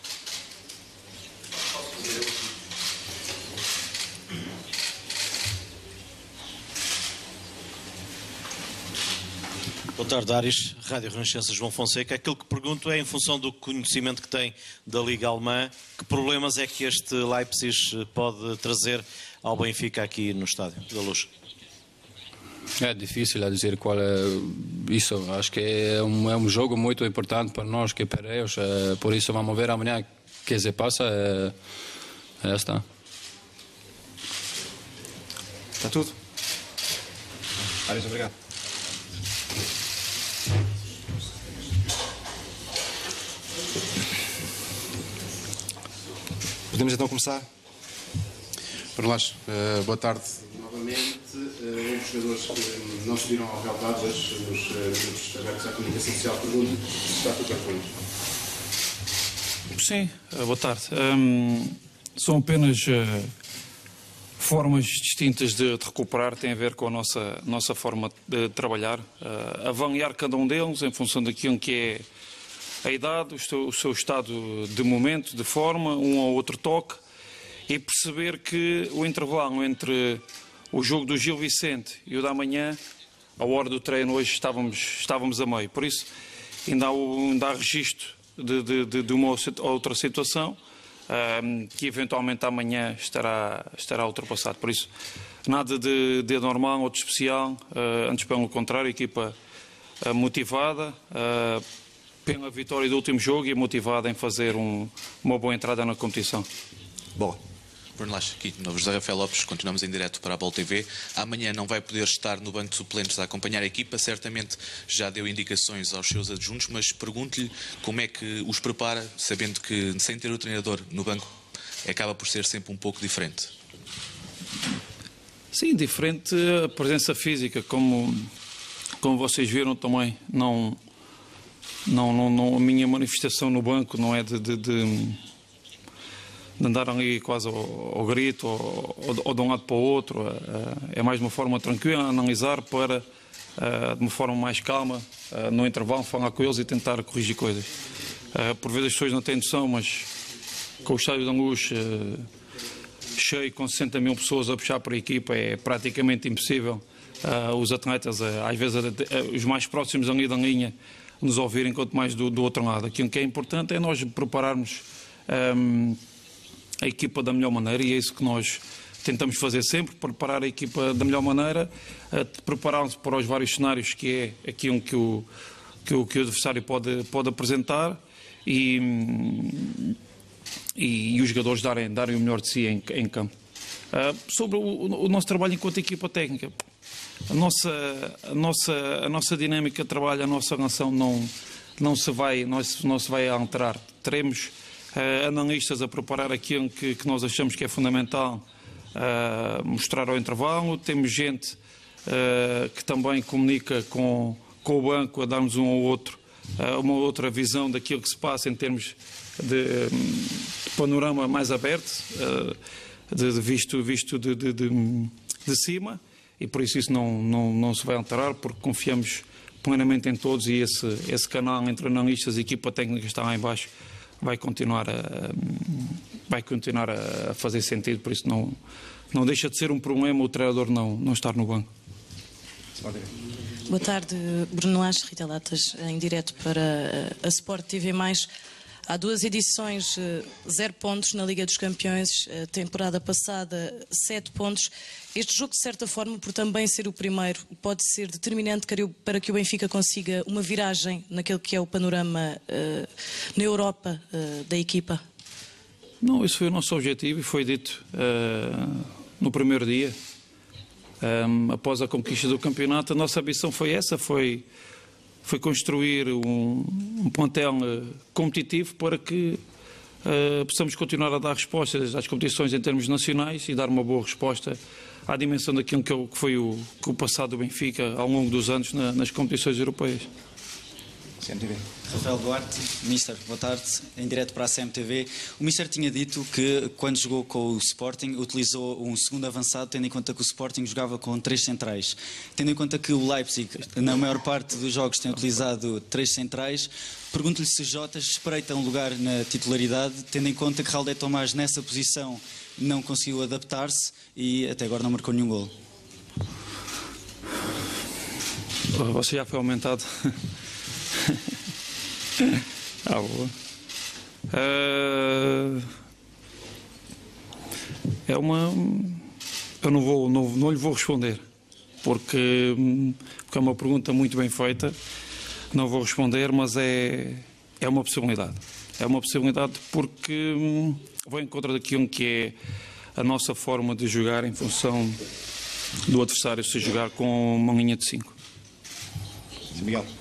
O: Boa tarde, Ares, Rádio Renascença João Fonseca. Aquilo que pergunto é, em função do conhecimento que tem da Liga Alemã, que problemas é que este Leipzig pode trazer ao Benfica aqui no Estádio da Luz?
I: É difícil a dizer qual é isso. Acho que é um, é um jogo muito importante para nós, que para eles. É, por isso vamos ver amanhã o que se passa. É, é está.
L: Está tudo. Ares, obrigado. Podemos então começar?
D: Para nós, uh, boa tarde novamente. Uh, um dos jogadores que não subiram ao relevado hoje nos grupos abertos à comunicação social pergunta se está tudo bem com
H: Sim, boa tarde. Um, são apenas uh, formas distintas de, de, recuperar, tem a ver com a nossa, nossa forma de trabalhar, uh, avaliar cada um deles em função daquilo que é a idade, o seu, o seu estado de momento, de forma, um ou outro toque, e perceber que o intervalo entre o jogo do Gil Vicente e o da manhã, a hora do treino hoje estávamos, estávamos a meio. Por isso, ainda há, ainda há registro de, de, de uma outra situação um, que eventualmente amanhã estará, estará ultrapassado. Por isso, nada de, de anormal ou de especial, uh, antes pelo contrário, equipa uh, motivada, uh, pela vitória do último jogo e motivada em fazer um, uma boa entrada na competição.
L: Boa.
K: Bruno Lache, aqui de novo. José Rafael Lopes, continuamos em direto para a Bola TV. Amanhã não vai poder estar no banco de suplentes a acompanhar a equipa, certamente já deu indicações aos seus adjuntos, mas pergunto-lhe como é que os prepara, sabendo que sem ter o treinador no banco acaba por ser sempre um pouco diferente.
H: Sim, diferente a presença física, como, como vocês viram também, não não, não, não, a minha manifestação no banco não é de, de, de, ali quase ao, ao grito ou, ou, de um lado para o outro. É, é mais uma forma tranquila, analisar para, é, de uma forma mais calma, é, no intervalo, falar com eles e tentar corrigir coisas. Por vezes as pessoas não têm noção, mas com o Estádio da Luz cheio com 60 mil pessoas a puxar para a equipa é praticamente impossível os atletas, às vezes os mais próximos ali da linha, nos ouvirem, quanto mais do, do outro lado. Aquilo que é importante é nós prepararmos um, a equipa da melhor maneira e é isso que nós tentamos fazer sempre, preparar a equipa da melhor maneira, preparar-nos para os vários cenários que é aquilo que o, que o, que o adversário pode, pode apresentar e, e, e, os jogadores darem, darem o melhor de si em, em campo. Uh, sobre o, o, nosso trabalho enquanto equipa técnica, a nossa, a nossa, a nossa dinâmica de trabalho, a nossa relação não, não, se, vai, não, se, não se vai alterar. Teremos uh, analistas a preparar aquilo que, que, nós achamos que é fundamental uh, mostrar ao intervalo. Temos gente uh, que também comunica com, com o banco a darmos um ao outro uma outra visão daquilo que se passa em termos de, de panorama mais aberto, de, de visto, visto de, de cima e por isso isso não, não, não se vai alterar, porque confiamos plenamente em todos e esse, esse canal entre analistas e equipa técnica que está lá embaixo vai continuar a, vai continuar a fazer sentido, por isso não, não deixa de ser um problema o treinador não, não estar no banco.
M: Boa tarde, Bruno Lage, Rita Latas, em direto para a Sport TV+. Há duas edições, eh, zero pontos na Liga dos Campeões, a temporada passada, sete pontos. Este jogo, de certa forma, por também ser o primeiro, pode ser determinante para que o Benfica consiga uma viragem naquele que é o panorama uh, na Europa da equipa?
H: Não, esse foi o nosso objetivo e foi dito uh, no primeiro dia. Um, após a conquista do campeonato, a nossa ambição foi essa, foi foi construir um, um plantel uh, competitivo para que uh, possamos continuar a dar respostas às competições em termos nacionais e dar uma boa resposta à dimensão daquilo que, é foi o, que o passado do Benfica ao longo dos anos na, nas competições europeias.
P: CMTV. Rafael Duarte, Mister, boa tarde, em direto para a CMTV. O Mister tinha dito que quando jogou com o Sporting utilizou um segundo avançado, tendo em conta que o Sporting jogava com três centrais. Tendo em conta que o Leipzig, na maior parte dos jogos, tem utilizado três centrais, pergunto-lhe se Jota espreita um lugar na titularidade, tendo em conta que Raldé Tomás nessa posição não conseguiu adaptar-se e até agora não marcou nenhum gol.
H: Você já foi aumentado. Ah, boa. Uh, é uma. Eu não, vou, não, não lhe vou responder, porque, porque é uma pergunta muito bem feita. Não vou responder, mas é, é uma possibilidade. É uma possibilidade porque hum, vou em contra daquilo que é a nossa forma de jogar em função do adversário se jogar com uma linha de 5.
P: Miguel.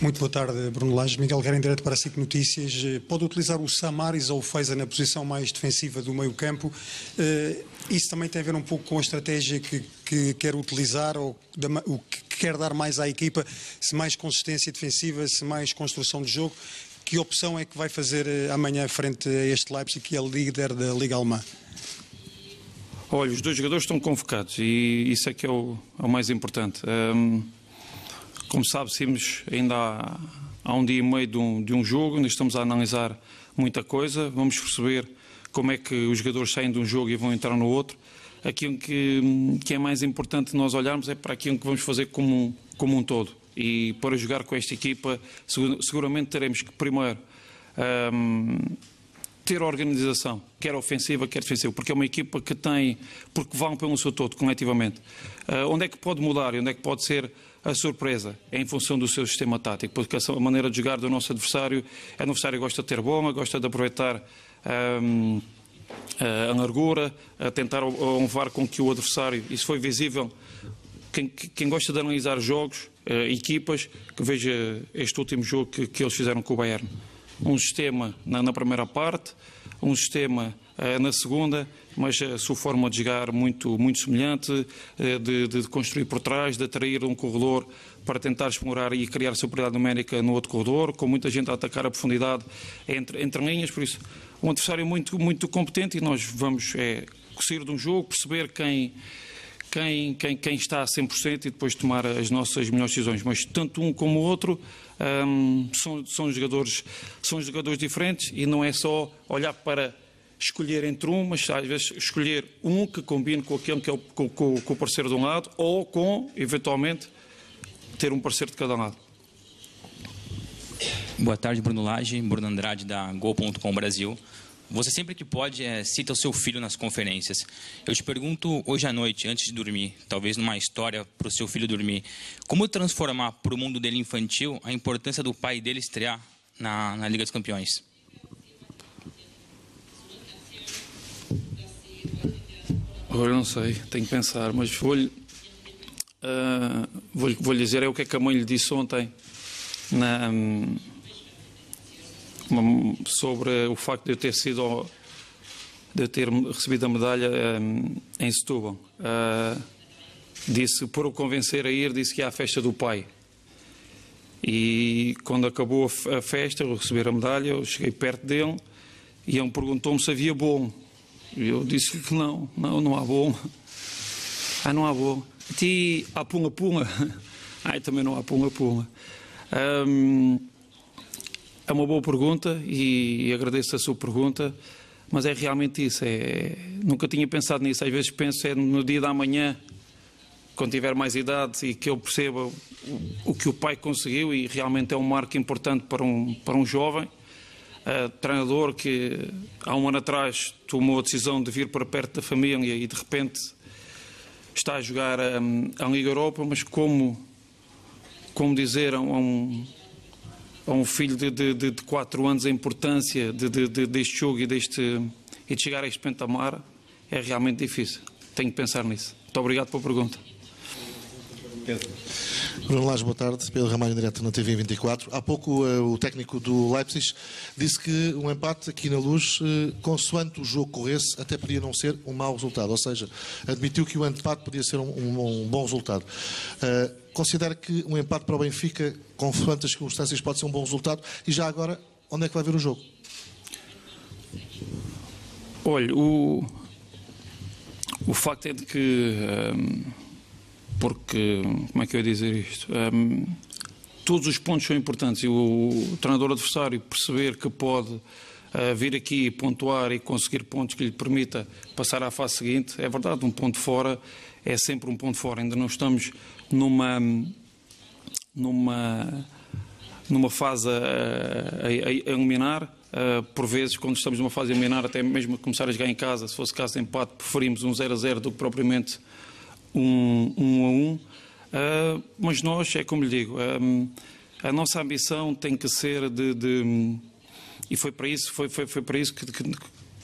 N: Muito boa tarde, Bruno Lage. Miguel Guerra, em direto para a SIC Notícias. Eh, pode utilizar o Samaris ou o Feza na posição mais defensiva do meio campo. Eh, isso também tem a ver um pouco com a estratégia que, que quer utilizar ou o que quer dar mais à equipa, se mais consistência defensiva, se mais construção de jogo. Que opção é que vai fazer eh, amanhã frente a este Leipzig, que é líder da Liga Alemã?
H: Olha, os dois jogadores estão convocados e isso é que é o, é o mais importante. Um como sabe, saímos ainda há, há, um dia e meio de um, de um jogo, ainda estamos a analisar muita coisa, vamos perceber como é que os jogadores saem de um jogo e vão entrar no outro. Aquilo que, que é mais importante nós olharmos é para aquilo que vamos fazer como, como um todo. E para jogar com esta equipa, seguramente teremos que, primeiro, um, ter organização, quer ofensiva, quer defensiva, porque é uma equipa que tem, porque vão pelo seu todo, coletivamente. Uh, onde é que pode mudar e onde é que pode ser a surpresa é em função do seu sistema tático, porque a maneira de jogar do nosso adversário, o adversário gosta de ter bola, gosta de aproveitar um, a largura, a tentar honrar com que o adversário, isso foi visível, quem, quem gosta de analisar jogos, uh, equipas, que veja este último jogo que, que, eles fizeram com o Bayern. Um sistema na, na primeira parte, um sistema uh, na segunda, mas a sua forma de jogar muito, muito semelhante, eh, de, de construir por trás, de atrair um corredor para tentar explorar e criar superioridade numérica no outro corredor, com muita gente a atacar a profundidade entre, entre linhas, por isso um adversário muito, muito competente e nós vamos é, sair de um jogo, perceber quem, quem, quem, quem está a 100% e depois tomar as nossas melhores decisões. Mas tanto um como o outro um, são, são, jogadores, são jogadores diferentes e não é só olhar para escolher entre um, mas às vezes escolher um que combine com aquele que é o, com, com, com o parceiro de um lado ou com, eventualmente, ter um parceiro de cada lado.
Q: Boa tarde, Bruno Lage, Bruno Andrade da Gol.com Brasil. Você sempre que pode é, cita o seu filho nas conferências. Eu te pergunto hoje à noite, antes de dormir, talvez numa história para o seu filho dormir, como transformar para o mundo dele infantil a importância do pai dele estrear na, na Liga dos Campeões?
H: Eu não sei, tenho que pensar, mas vou-lhe uh, vou, vou dizer é o que é que a mãe lhe disse ontem na, um, sobre o facto de eu ter sido de eu ter recebido a medalha um, em Setúbal. Uh, disse, por o convencer a ir, disse que ia à festa do pai. E quando acabou a festa, eu receber a medalha, eu cheguei perto dele e ele perguntou-me se havia bom. E eu disse que não, não, não há bom. Ah, não há bom. Ti há punga-punga. [laughs] Ai, também não há punga-punga. Um, é uma boa pergunta e agradeço a sua pergunta, mas é realmente isso. É, nunca tinha pensado nisso. Às vezes penso é no dia da manhã, quando tiver mais idade e que eu perceba o, o que o pai conseguiu e realmente é um marco importante para um, para um jovem. Uh, treinador que há um ano atrás tomou a decisão de vir para perto da família e de repente está a jogar um, a Liga Europa, mas como, como dizer a um, a um filho de, de, de, de quatro anos a importância de, de, deste jogo e, deste, e de chegar a este patamar é realmente difícil. Tenho que pensar nisso. Muito obrigado pela pergunta.
L: Pedro. Bruno Lage, boa tarde. Pedro Ramalho, direto na TV 24. Há pouco uh, o técnico do Leipzig disse que um empate aqui na luz, uh, consoante o jogo corresse, até podia não ser um mau resultado. Ou seja, admitiu que o empate podia ser um, um, um bom resultado. Uh, considera que um empate para o Benfica, consoante as circunstâncias, pode ser um bom resultado? E já agora, onde é que vai ver o jogo?
H: Olha, o, o facto é de que. Um porque, como é que eu ia dizer isto? Um, todos os pontos são importantes e o, treinador adversário perceber que pode uh, vir aqui pontuar e conseguir pontos que lhe permita passar à fase seguinte, é verdade, um ponto fora é sempre um ponto fora. Ainda não estamos numa, numa, numa fase a, a, a eliminar. Uh, por vezes, quando estamos numa fase a eliminar, até mesmo começar a jogar em casa, se fosse caso de empate, preferimos um 0 a 0 do que propriamente um, um a um, uh, mas nós, é como lhe digo, um, a nossa ambição tem que ser de, de e foi para isso, foi, foi, foi para isso que, que,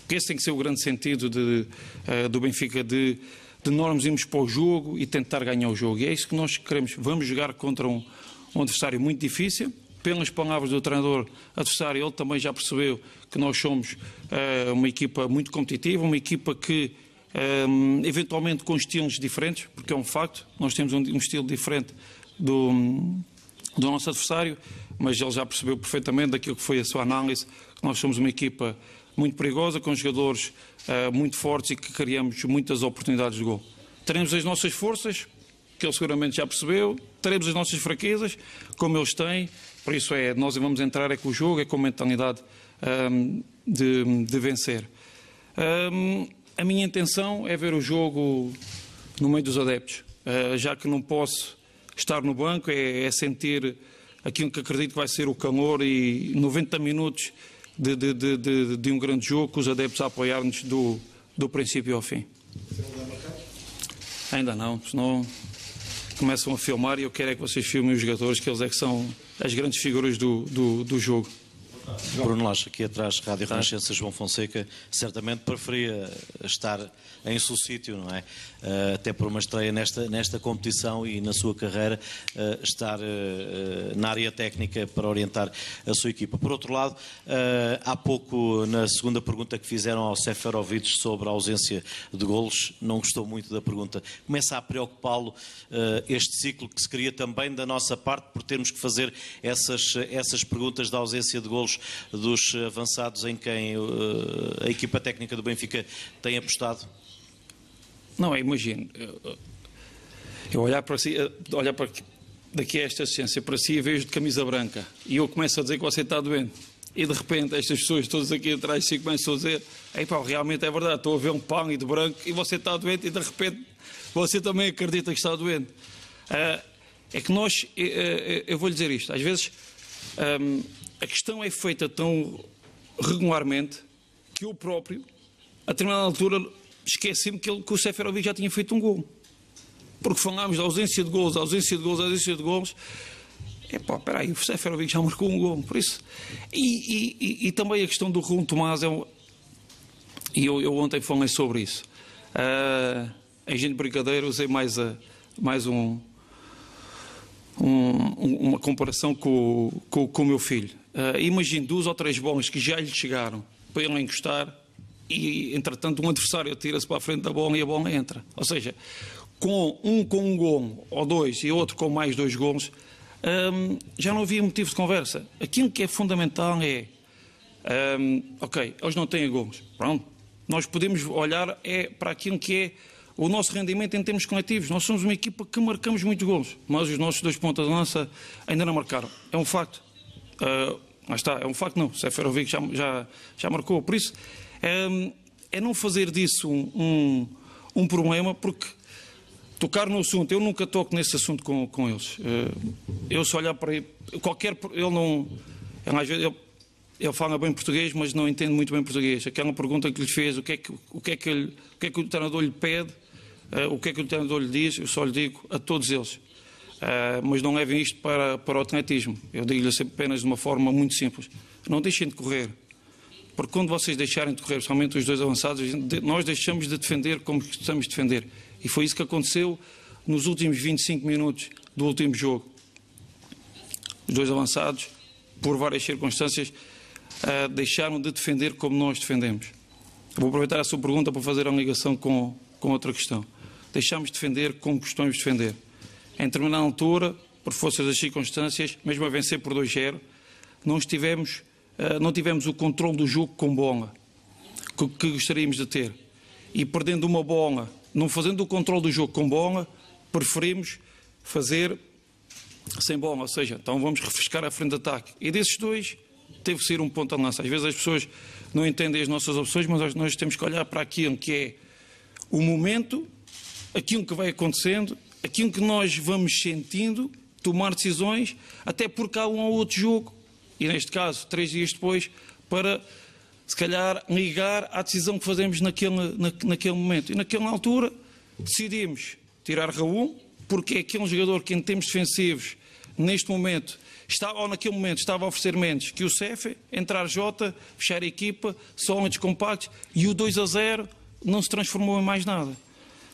H: que, esse tem que ser o grande sentido de, uh, do Benfica, de, de nós irmos para o jogo e tentar ganhar o jogo. E é isso que nós queremos. Vamos jogar contra um, um adversário muito difícil, pelas palavras do treinador adversário, ele também já percebeu que nós somos uh, uma equipa muito competitiva, uma equipa que um, eventualmente com estilos diferentes, porque é um facto, nós temos um, um estilo diferente do, do nosso adversário, mas ele já percebeu perfeitamente daquilo que foi a sua análise, que nós somos uma equipa muito perigosa, com jogadores uh, muito fortes e que criamos muitas oportunidades de gol. Teremos as nossas forças, que ele seguramente já percebeu, teremos as nossas fraquezas, como eles têm, por isso é, nós vamos entrar é com o jogo, é com a mentalidade um, de, de, vencer. Um, a minha intenção é ver o jogo no meio dos adeptos, uh, já que não posso estar no banco, é, é, sentir aquilo que acredito que vai ser o calor e 90 minutos de, de, de, de um grande jogo, com os adeptos a apoiar-nos do, do princípio ao fim. Ainda não, senão começam a filmar e eu quero é que vocês filmem os jogadores, que eles é que são as grandes figuras do, do, do jogo.
O: Bruno Lacha, aqui atrás, Rádio Renascença João Fonseca, certamente preferia estar em seu sítio, não é? Uh, até por uma estreia nesta, nesta competição e na sua carreira, uh, estar uh, na área técnica para orientar a sua equipa. Por outro lado, há pouco, na segunda pergunta que fizeram ao Seferovic sobre a ausência de golos, não gostou muito da pergunta. Começa a preocupá-lo este ciclo que se cria também da nossa parte por termos que fazer essas, essas perguntas da ausência de golos dos avançados em quem a equipa técnica do Benfica tem apostado?
H: Não, imagino. Eu olhar para si, eh, olhar para daqui a esta assistência para si e vejo de camisa branca e eu começo a dizer que você está doente. E de repente estas pessoas todas aqui atrás de si começam a dizer Ei pá, realmente é verdade, estou a ver um pão e de branco e você está doente e de repente você também acredita que está doente. Uh, é que nós, uh, eu vou lhe dizer isto, às vezes um, a questão é feita tão regularmente que eu próprio, a determinada altura, esqueci-me que, que, o Seferovic já tinha feito um gol. Porque falámos da ausência de gols, ausência de gols, ausência de gols. É pá, espera aí, o Seferovic já marcou um gol, por isso. E, e, e, e também a questão do Rum Tomás é um... E eu, eu, ontem falei sobre isso. Uh, em gente brincadeira, usei mais, a, mais um, um, uma comparação com, com, com o meu filho. Uh, imagine duas ou três bolas que já lhe chegaram para ele encostar e, entretanto, um adversário tira-se para a frente da bola e a bola entra. Ou seja, com um com um gol ou dois e outro com mais dois gols, um, já não havia motivo de conversa. Aquilo que é fundamental é, um, ok, eles não têm gols, pronto. Nós podemos olhar é para aquilo que é o nosso rendimento em termos coletivos. Nós somos uma equipa que marcamos muitos gols, mas os nossos dois pontas de lança ainda não marcaram. É um facto. Uh, lá está, é um facto não. Seferovic já, já, já marcou. Por isso, é, é não fazer disso um, um, um, problema, porque tocar no assunto, eu nunca toco nesse assunto com, com eles. Uh, eu se olhar para ele, qualquer. Ele não. Ele, às vezes, ele, ele fala bem português, mas não entende muito bem português. Aquela pergunta que lhe fez, o que é que, o que, é que, ele, o, que, é que o treinador lhe pede, uh, o que é que o treinador lhe diz, eu só lhe digo a todos eles. Uh, mas não levem isto para, para o atletismo. Eu digo-lhe apenas de uma forma muito simples. Não deixem de correr. Porque quando vocês deixarem de correr, principalmente os dois avançados, nós deixamos de defender como de defender. E foi isso que aconteceu nos últimos 25 minutos do último jogo. Os dois avançados, por várias circunstâncias, uh, deixaram de defender como nós defendemos. Vou aproveitar a sua pergunta para fazer uma ligação com, com outra questão. Deixamos de defender como costumamos defender. Em determinada altura, por força das circunstâncias, mesmo a vencer por 2-0, não, uh, não tivemos o controle do jogo com bola que, que gostaríamos de ter. E perdendo uma bola, não fazendo o controle do jogo com bola, preferimos fazer sem bola, ou seja, então vamos refrescar a frente de ataque. E desses dois, teve que ser um ponto de lança. Às vezes as pessoas não entendem as nossas opções, mas nós temos que olhar para aquilo que é o momento, aquilo que vai acontecendo, aquilo que nós vamos sentindo, tomar decisões, até porque há um ou outro jogo, e neste caso, três dias depois, para se calhar ligar à decisão que fazemos naquele, na, naquele momento. E naquela altura decidimos tirar Raul, porque é aquele jogador que em termos defensivos, neste momento, está, ou naquele momento estava a oferecer menos que o Cefe, entrar Jota, fechar a equipa, só homens compactos, e o 2 a 0 não se transformou em mais nada.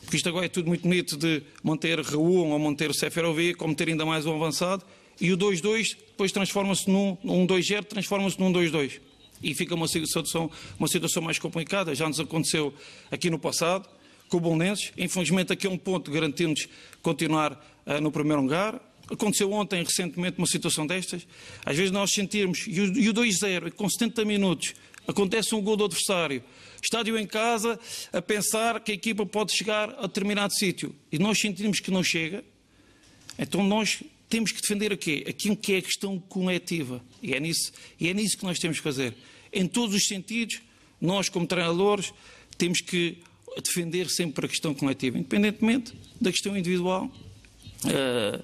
H: Porque isto agora é tudo muito bonito de manter Raul ou manter o Seferovic, ou meter ainda mais um avançado, e o 2-2 depois transforma-se num um 2-0, transforma-se num 2-2. E fica uma situação, uma situação mais complicada. Já nos aconteceu aqui no passado, com o Bolonenses. Infelizmente, aqui é um ponto garantindo-nos continuar uh, no primeiro lugar. Aconteceu ontem, recentemente, uma situação destas. Às vezes nós sentirmos, e o, o 2-0, com 70 minutos, acontece um gol do adversário. Estádio em casa, a pensar que a equipa pode chegar a determinado sítio. E nós sentimos que não chega. Então nós temos que defender o quê? Aquilo que é a questão coletiva. E é nisso, e é nisso que nós temos que fazer. Em todos os sentidos, nós, como treinadores, temos que defender sempre a questão coletiva, independentemente da questão individual. Uh,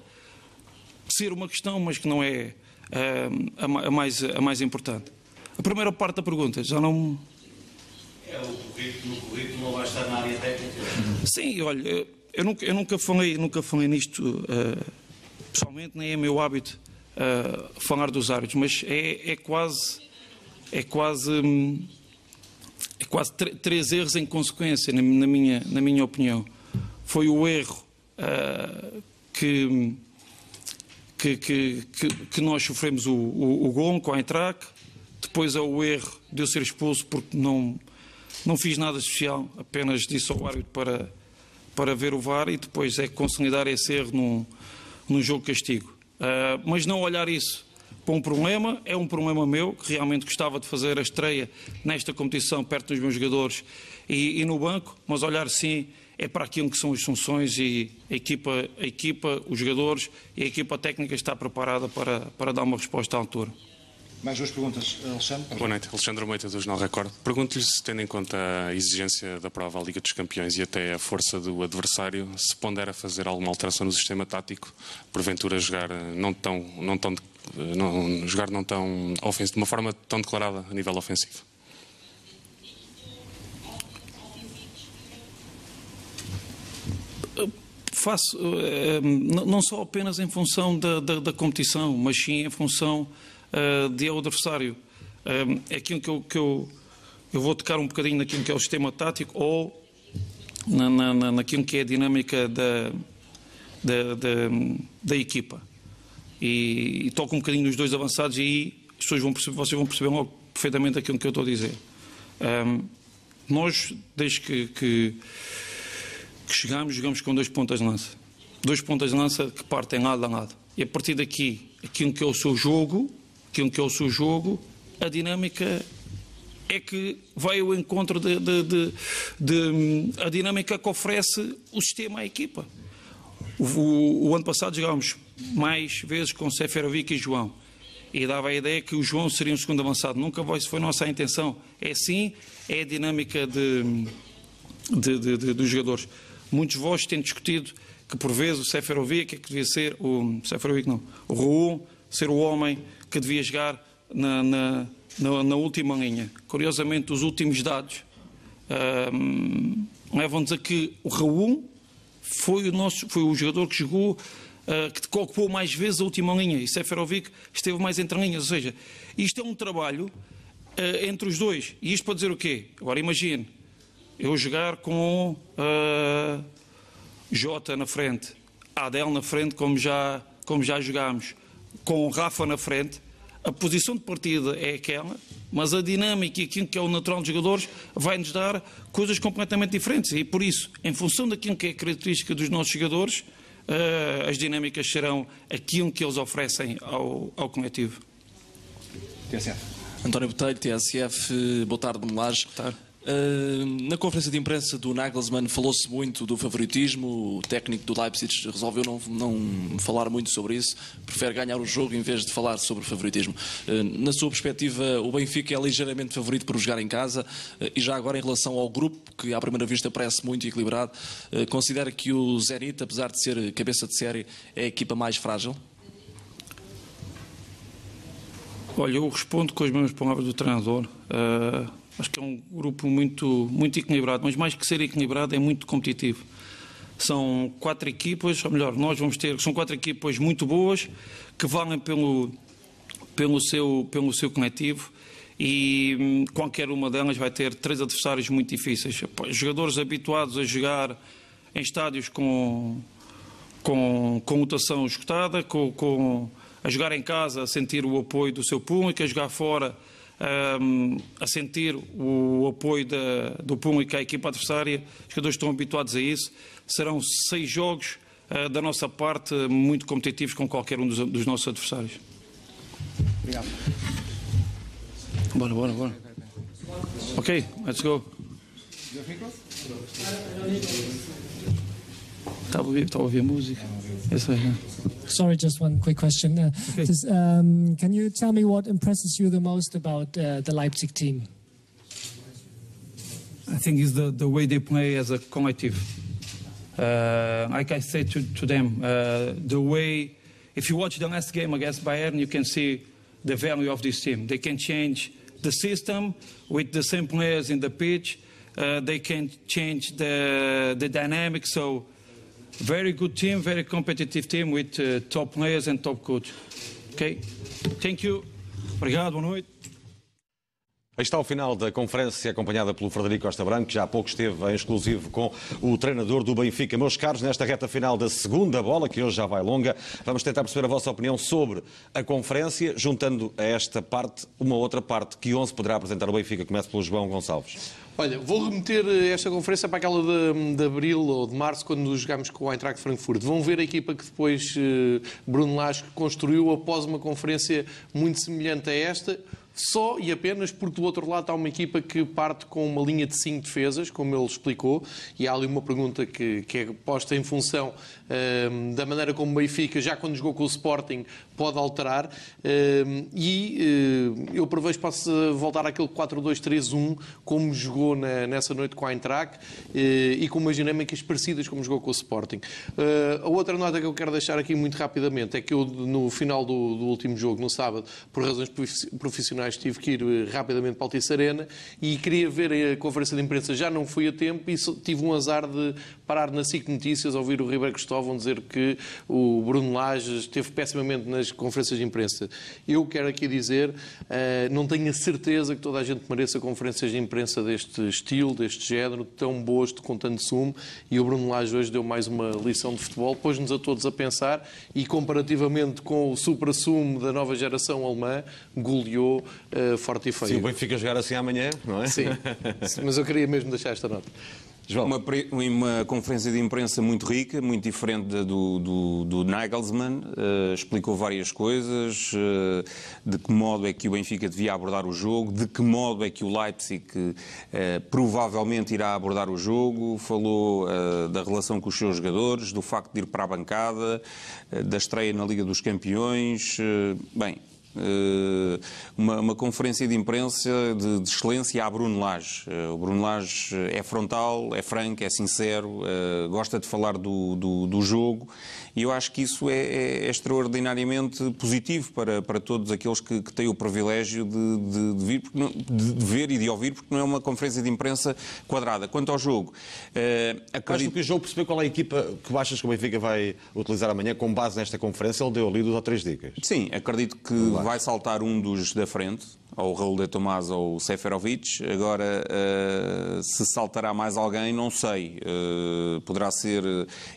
H: ser uma questão, mas que não é uh, a, mais, a mais importante. A primeira parte da pergunta, já não.
O: É o currículo, o currículo não vai estar na área técnica?
H: Sim, olha, eu nunca, eu nunca, falei, nunca falei nisto uh, pessoalmente, nem é meu hábito uh, falar dos árbitros, mas é, é quase. É quase. Hum, é quase três erros em consequência, na, na, minha, na minha opinião. Foi o erro uh, que que, que, que, nós sofremos o, o, o gol com a Eintracht, depois é o erro de eu ser expulso porque não, não fiz nada especial, apenas disse ao árbitro para, para ver o VAR e depois é consolidar esse erro num, num jogo castigo. Uh, mas não olhar isso para um problema, é um problema meu, que realmente gostava de fazer a estreia nesta competição perto dos meus jogadores e, e no banco, mas olhar sim é para aquilo que são as funções e a equipa, a equipa os jogadores e a equipa técnica está preparada para, para dar uma resposta à altura.
J: Mais duas perguntas, Alexandre.
R: Boa noite, Alexandre Moita, do Jornal Record. Pergunto-lhe se, tendo em conta a exigência da prova à Liga dos Campeões e até a força do adversário, se pondera fazer alguma alteração no sistema tático, porventura jogar não tão, não tão, não, jogar não tão ofensivo, de uma forma tão declarada a nível ofensivo.
H: Faço, eh, não só apenas em função da, da, da competição, mas sim em função uh, de adversário. Uh, é aquilo que, eu, que eu, eu, vou tocar um bocadinho naquilo que é o sistema tático ou na, na, naquilo que é a dinâmica da, da, da, da equipa. E, e, toco um bocadinho nos dois avançados e aí vão perceber, vocês vão perceber logo perfeitamente aquilo que eu estou a dizer. Um, nós, desde que, que, que chegamos, jogamos com dois pontas de lança. Dois pontas de lança que partem lado a lado. E a partir daqui, aquilo que é o seu jogo, aquilo que é o seu jogo, a dinâmica é que vai ao encontro de, de, de, de a dinâmica que oferece o sistema à equipa. O, o, o ano passado jogámos mais vezes com Seferovic e João e dava a ideia que o João seria um segundo avançado. Nunca foi, nossa intenção. É sim, é a dinâmica de, dos jogadores. Muitos de vós têm discutido que por vezes o Seferovic é que devia ser o Seferovic não, o Raul ser o homem que devia jogar na, na, na, na última linha. Curiosamente, os últimos dados levam-nos a que o Raul foi o, nosso, foi o jogador que jogou, uh, que ocupou mais vezes a última linha e Seferovic esteve mais entre linhas. Ou seja, isto é um trabalho uh, entre os dois. E isto para dizer o quê? Agora imagine, eu jogar com uh, Jota na frente, Adel na frente, como já, como já jogámos com o Rafa na frente, a posição de partida é aquela, mas a dinâmica e aquilo que é o natural dos jogadores vai-nos dar coisas completamente diferentes. E por isso, em função daquilo que é a característica dos nossos jogadores, uh, as dinâmicas serão aquilo que eles oferecem ao, ao coletivo.
S: TSF. António Botelho, TSF, boa tarde, Melage. Boa tarde. Uh, na conferência de imprensa do Nagelsmann falou-se muito do favoritismo, o técnico do Leipzig resolveu não, não, falar muito sobre isso, prefere ganhar o jogo em vez de falar sobre favoritismo. Uh, na sua perspectiva, o Benfica é ligeiramente favorito por jogar em casa uh, e já agora em relação ao grupo, que à primeira vista parece muito equilibrado, considera que o Zenit, apesar de ser cabeça de série, é a equipa mais frágil?
H: Olha, eu respondo com as mesmas palavras do treinador. Acho que é um grupo muito, muito equilibrado, mas mais que ser equilibrado, é muito competitivo. São quatro equipas, ou melhor, nós vamos ter, são quatro equipas muito boas, que valem pelo, pelo, seu, pelo seu coletivo e hum, qualquer uma delas vai ter três adversários muito difíceis. Jogadores habituados a jogar em estádios com, com, com mutação escutada, com, com, a jogar em casa, a sentir o apoio do seu público, a jogar fora um, a sentir o apoio da, do público à equipa adversária. Os jogadores estão habituados a isso. Serão seis jogos uh, da nossa parte muito competitivos com qualquer um dos, dos nossos adversários. Obrigado. Bora, bora, bora. Ok, let's go. Estava a ouvir, estava a ouvir música. Essa é.
T: Sorry, just one quick question. Uh, okay. just, um, can you tell me what impresses you the most about uh, the Leipzig team?
H: I think it's the, the way they play as a collective. Uh, like I said to, to them, uh, the way, if you watch the last game against Bayern, you can see the value of this team. They can change the system with the same players in the pitch. Uh, they can change the, the dynamic. So very good team, very competitive team with uh, top players and top coach. Ok? Thank you. Obrigado, boa noite.
A: Aí está o final da conferência acompanhada pelo Frederico Costa Branco, que já há pouco esteve em exclusivo com o treinador do Benfica. Meus caros, nesta reta final da segunda bola, que hoje já vai longa, vamos tentar perceber a vossa opinião sobre a conferência, juntando a esta parte uma outra parte que 11 poderá apresentar o Benfica. Começa pelo João Gonçalves.
B: Olha, vou remeter esta conferência para aquela de, de abril ou de março, quando jogámos com o Eintracht Frankfurt. Vão ver a equipa que depois uh, Bruno Lage construiu após uma conferência muito semelhante a esta só e apenas porque do outro lado está uma equipa que parte com uma linha de cinco defesas, como ele explicou, e há ali uma pergunta que, que é posta em função uh, da maneira como o Benfica, já quando jogou com o Sporting, pode alterar. Uh, e uh, eu prevejo que possa voltar àquele 4-2-3-1, como jogou nessa noite com a Eintracht, eh, e com umas dinâmicas parecidas como jogou com o Sporting. a outra nota que eu quero deixar aqui muito rapidamente é que eu, no final do, do último jogo, no sábado, por razões profissionais, tive que ir eh, rapidamente para a Altice Arena e queria ver a conferência de imprensa, já não fui a tempo e tive um azar de parar na SIC Notícias, ouvir o Ribeiro Cristóvão dizer que o Bruno Lages esteve pessimamente nas conferências de imprensa. Eu quero aqui dizer, eh, não tenho a certeza que toda a gente mereça conferências de imprensa deste estilo, deste género, tão boas, com tanto sumo, e o Bruno Lages hoje deu mais uma lição de futebol, pôs-nos a todos a pensar e comparativamente com o supra-sumo da nova geração alemã, goleou uh, forte e feio.
A: Se o Benfica jogar assim amanhã, não é?
B: Sim, [laughs] mas eu queria mesmo deixar esta nota.
C: João. Uma, uma conferência de imprensa muito rica, muito diferente do, do, do Nagelsmann. Uh, explicou várias coisas, uh, de que modo é que o Benfica devia abordar o jogo, de que modo é que o Leipzig uh, provavelmente irá abordar o jogo. Falou da relação com os seus jogadores, do facto de ir para a bancada, da estreia na Liga dos Campeões. bem, uma, uma, conferência de imprensa de, de excelência a Bruno Lage. Eh, o Bruno Lage é frontal, é franco, é sincero, eh, gosta de falar do, do, do jogo e eu acho que isso é, é, é extraordinariamente positivo para, para todos aqueles que, que têm o privilégio de, de, de vir, não, de, ver e de ouvir, porque não é uma conferência de imprensa quadrada. Quanto ao jogo,
A: uh, acredito... Acho que o jogo perceber qual é a equipa que achas que o Benfica vai utilizar amanhã com base nesta conferência, ele deu ali duas ou três dicas.
C: Sim, acredito que vai saltar um dos da frente, ou Raul de Tomás ou Seferovic. Agora, uh, se saltará mais alguém, não sei. Uh, poderá ser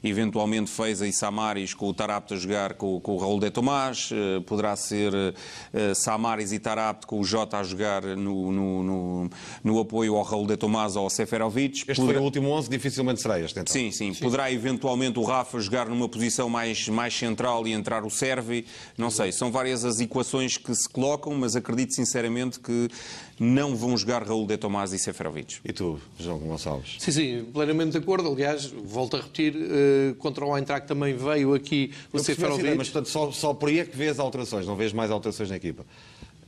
C: eventualmente Feiza e Samaris com o Tarapte a jogar com, com o Raul de Tomás. poderá ser Samaris e Tarapte com o Jota a jogar no, no, no, no, apoio ao Raul de Tomás ou ao Seferovic.
A: Este poderá... foi o último 11, dificilmente será este. Então.
C: Sim, sim, sim. Poderá eventualmente o Rafa jogar numa posição mais, mais central e entrar o Servi. Não sei. São várias as equações que se colocam, mas acredito sinceramente que não vão jogar Raul de Tomás e Seferovic.
A: E tu, João Gonçalves?
B: Sim, sim, plenamente de acordo. Aliás, volto a repetir, uh, contra o Eintracht também veio aqui o Seferovic.
A: Mas, portanto, só, só por aí é que vês alterações, não vês mais alterações na equipa?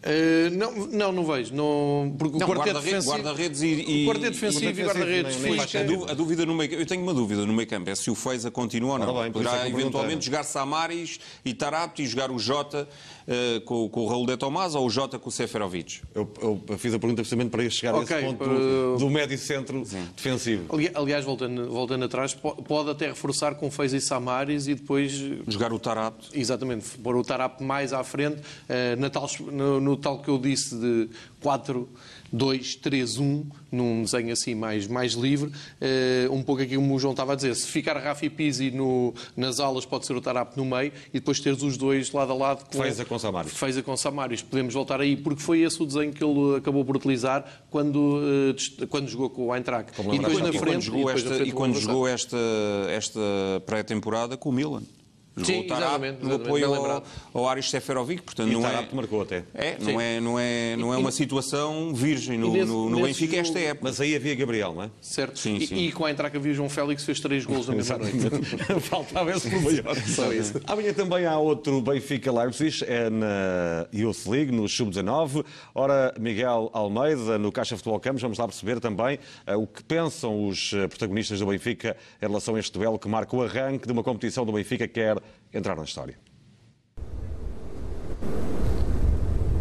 B: Uh, não, não, não vejo. Não, porque
C: não, o quarteto defensivo,
B: guarda-redes
C: e, e,
B: o quarteto defensivo e guarda-redes.
C: A, dúvida no meio, eu tenho uma dúvida no meio campo, é se o Feiza continua ou não. Bem, Poderá é eventualmente jogar Samaris e Tarapto e jogar o Jota uh, com, com, o Raul de Tomás ou o Jota com o Seferovic?
A: Eu, eu, fiz a pergunta precisamente para chegar okay, a esse ponto do, do médio centro Sim. defensivo.
B: Aliás, voltando, voltando atrás, pode até reforçar com Feiza e Samaris e depois...
C: Jogar o Tarapto.
B: Exatamente, pôr o Tarapto mais à frente, uh, na tal, no, no tal que eu disse de 4, 2, 3, 1, num desenho assim mais, mais livre. Uh, um pouco aqui como o João estava a dizer, se ficar Rafa e Pizzi no, nas aulas, pode ser o Tarap no meio e depois teres os dois lado a lado.
A: Com, Fez a com Samaris.
B: Fez a com Samaris. Podemos voltar aí, porque foi esse o desenho que ele acabou por utilizar quando, uh, quando jogou com o Eintracht.
C: E depois na frente. Quando jogou esta, e quando jogou esta, esta pré-temporada com o Milan.
B: Sim, exatamente,
C: no apoio ao, ao Aris Seferovic,
A: portanto e não é, marcou até.
C: É, não é, não é, não é uma situação virgem no, nesse, no, no Benfica esta época.
A: Mas aí havia Gabriel, não é?
B: Certo. Sim, sim. E, e com a entrada havia João Félix fez três gols na mesma noite. [laughs]
A: Faltava esse por maior. Só isso. Amanhã também há outro Benfica Leipzig, é na Youth League, no Sub-19. Ora, Miguel Almeida, no Caixa Futebol Campos, vamos lá perceber também uh, o que pensam os eh, protagonistas do Benfica em relação a este duelo que marca o arranque de uma competição do Benfica que quer entrar na história.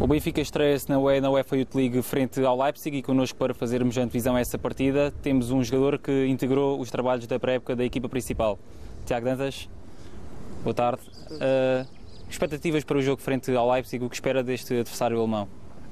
F: O Benfica estreia-se na UEFA Youth League frente ao Leipzig e connosco para fazermos a antevisão a essa partida temos um jogador que integrou os trabalhos da pré-época da equipa principal. Tiago Dantas, boa tarde. Uh, expectativas para o jogo frente ao Leipzig, o que espera deste adversário alemão?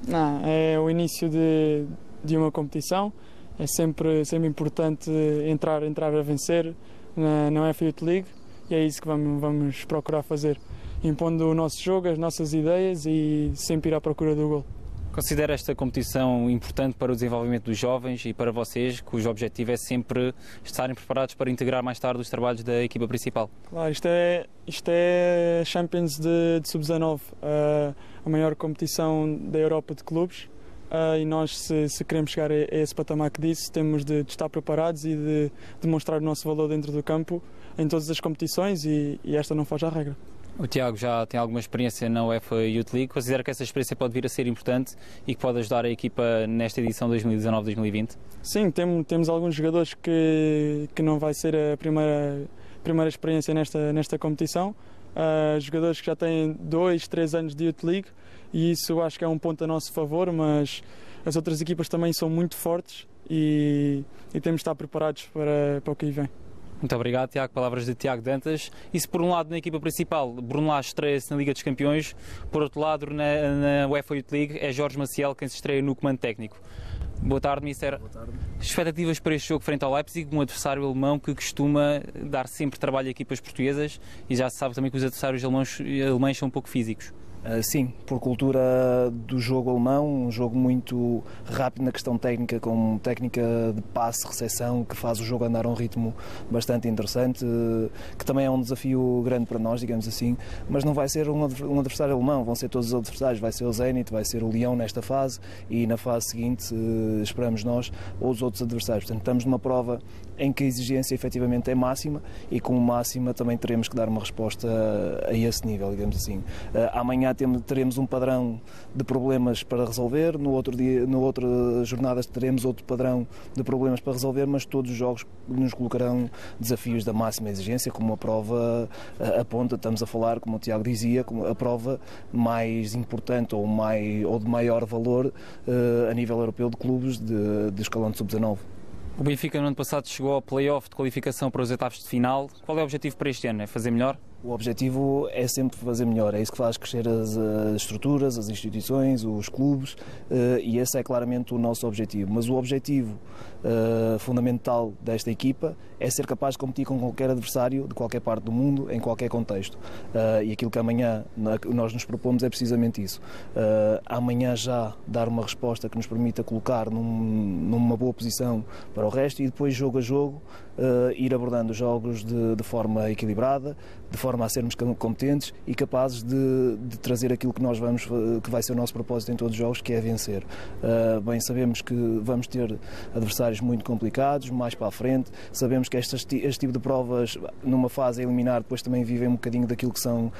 U: Não, é o início de, de uma competição, é sempre, sempre importante entrar, entrar a vencer na, na UEFA Youth League e é isso que vamos, vamos procurar fazer, impondo o nosso jogo, as nossas ideias e sempre ir à procura do gol.
F: Considera esta competição importante para o desenvolvimento dos jovens e para vocês, cujo objetivo é sempre estarem preparados para integrar mais tarde os trabalhos da equipa principal?
U: Claro, isto é, isto é Champions de, de Sub-19, uh, a maior competição da Europa de clubes. Uh, e nós, se, se, queremos chegar a, a esse patamar que disse, temos de, de, estar preparados e de demonstrar o nosso valor dentro do campo em todas as competições e, e esta não foge à regra.
F: O Tiago já tem alguma experiência na UEFA Youth League. Considera que essa experiência pode vir a ser importante e que pode ajudar a equipa nesta edição 2019-2020?
U: Sim, tem, temos alguns jogadores que, que não vai ser a primeira, primeira experiência nesta, nesta competição. Uh, jogadores que já têm dois, três anos de Youth League e isso acho que é um ponto a nosso favor, mas as outras equipas também são muito fortes e, e temos de estar preparados para, para o que aí vem.
F: Muito obrigado, Tiago. Palavras de Tiago Dantas. E se por um lado na equipa principal Bruno Lage estreia-se na Liga dos Campeões, por outro lado na, na UEFA Youth League é Jorge Maciel quem se estreia no comando técnico. Boa tarde, Mister. Boa tarde. Expectativas para este jogo frente ao Leipzig, um adversário alemão que costuma dar sempre trabalho a equipas portuguesas e já se sabe também que os adversários alemães, alemães são um pouco físicos.
V: Uh, sim, por cultura do jogo alemão, um jogo muito rápido na questão técnica, com técnica de passe, recepção, que faz o jogo andar a um ritmo bastante interessante, uh, que também é um desafio grande para nós, digamos assim, mas não vai ser um, adversário alemão, vão ser todos os adversários, vai ser o Zenit, vai ser o Leão nesta fase e na fase seguinte uh, esperamos nós ou os outros adversários. Portanto, estamos numa prova em que a exigência efetivamente é máxima e com máxima também teremos que dar uma resposta a esse nível, digamos assim. Amanhã teremos um padrão de problemas para resolver, no outro dia, no outra jornada teremos outro padrão de problemas para resolver, mas todos os jogos nos colocarão desafios da máxima exigência, como a prova aponta, estamos a falar, como o Tiago dizia, como a prova mais importante ou, mais, ou de maior valor a nível europeu de clubes de, de escalão de sub-19.
F: O Benfica no ano passado chegou ao play-off de qualificação para os etapas de final. Qual é o objetivo para este ano? É fazer melhor?
V: O objetivo é sempre fazer melhor, é isso que faz crescer as, as estruturas, as instituições, os clubes uh, e esse é claramente o nosso objetivo. Mas o objetivo uh, fundamental desta equipa é ser capaz de competir com qualquer adversário de qualquer parte do mundo, em qualquer contexto. Uh, e aquilo que amanhã nós nos propomos é precisamente isso. amanhã já dar uma resposta que nos permita colocar num, numa boa posição para o resto e depois, jogo a jogo, ir abordando os jogos de, de forma equilibrada, de forma a sermos competentes e capazes de, de, trazer aquilo que nós vamos, que vai ser o nosso propósito em todos os jogos, que é vencer. Uh, bem, sabemos que vamos ter adversários muito complicados, mais para a frente, sabemos que este tipo de provas, numa fase a eliminar, depois também vivem um bocadinho daquilo que são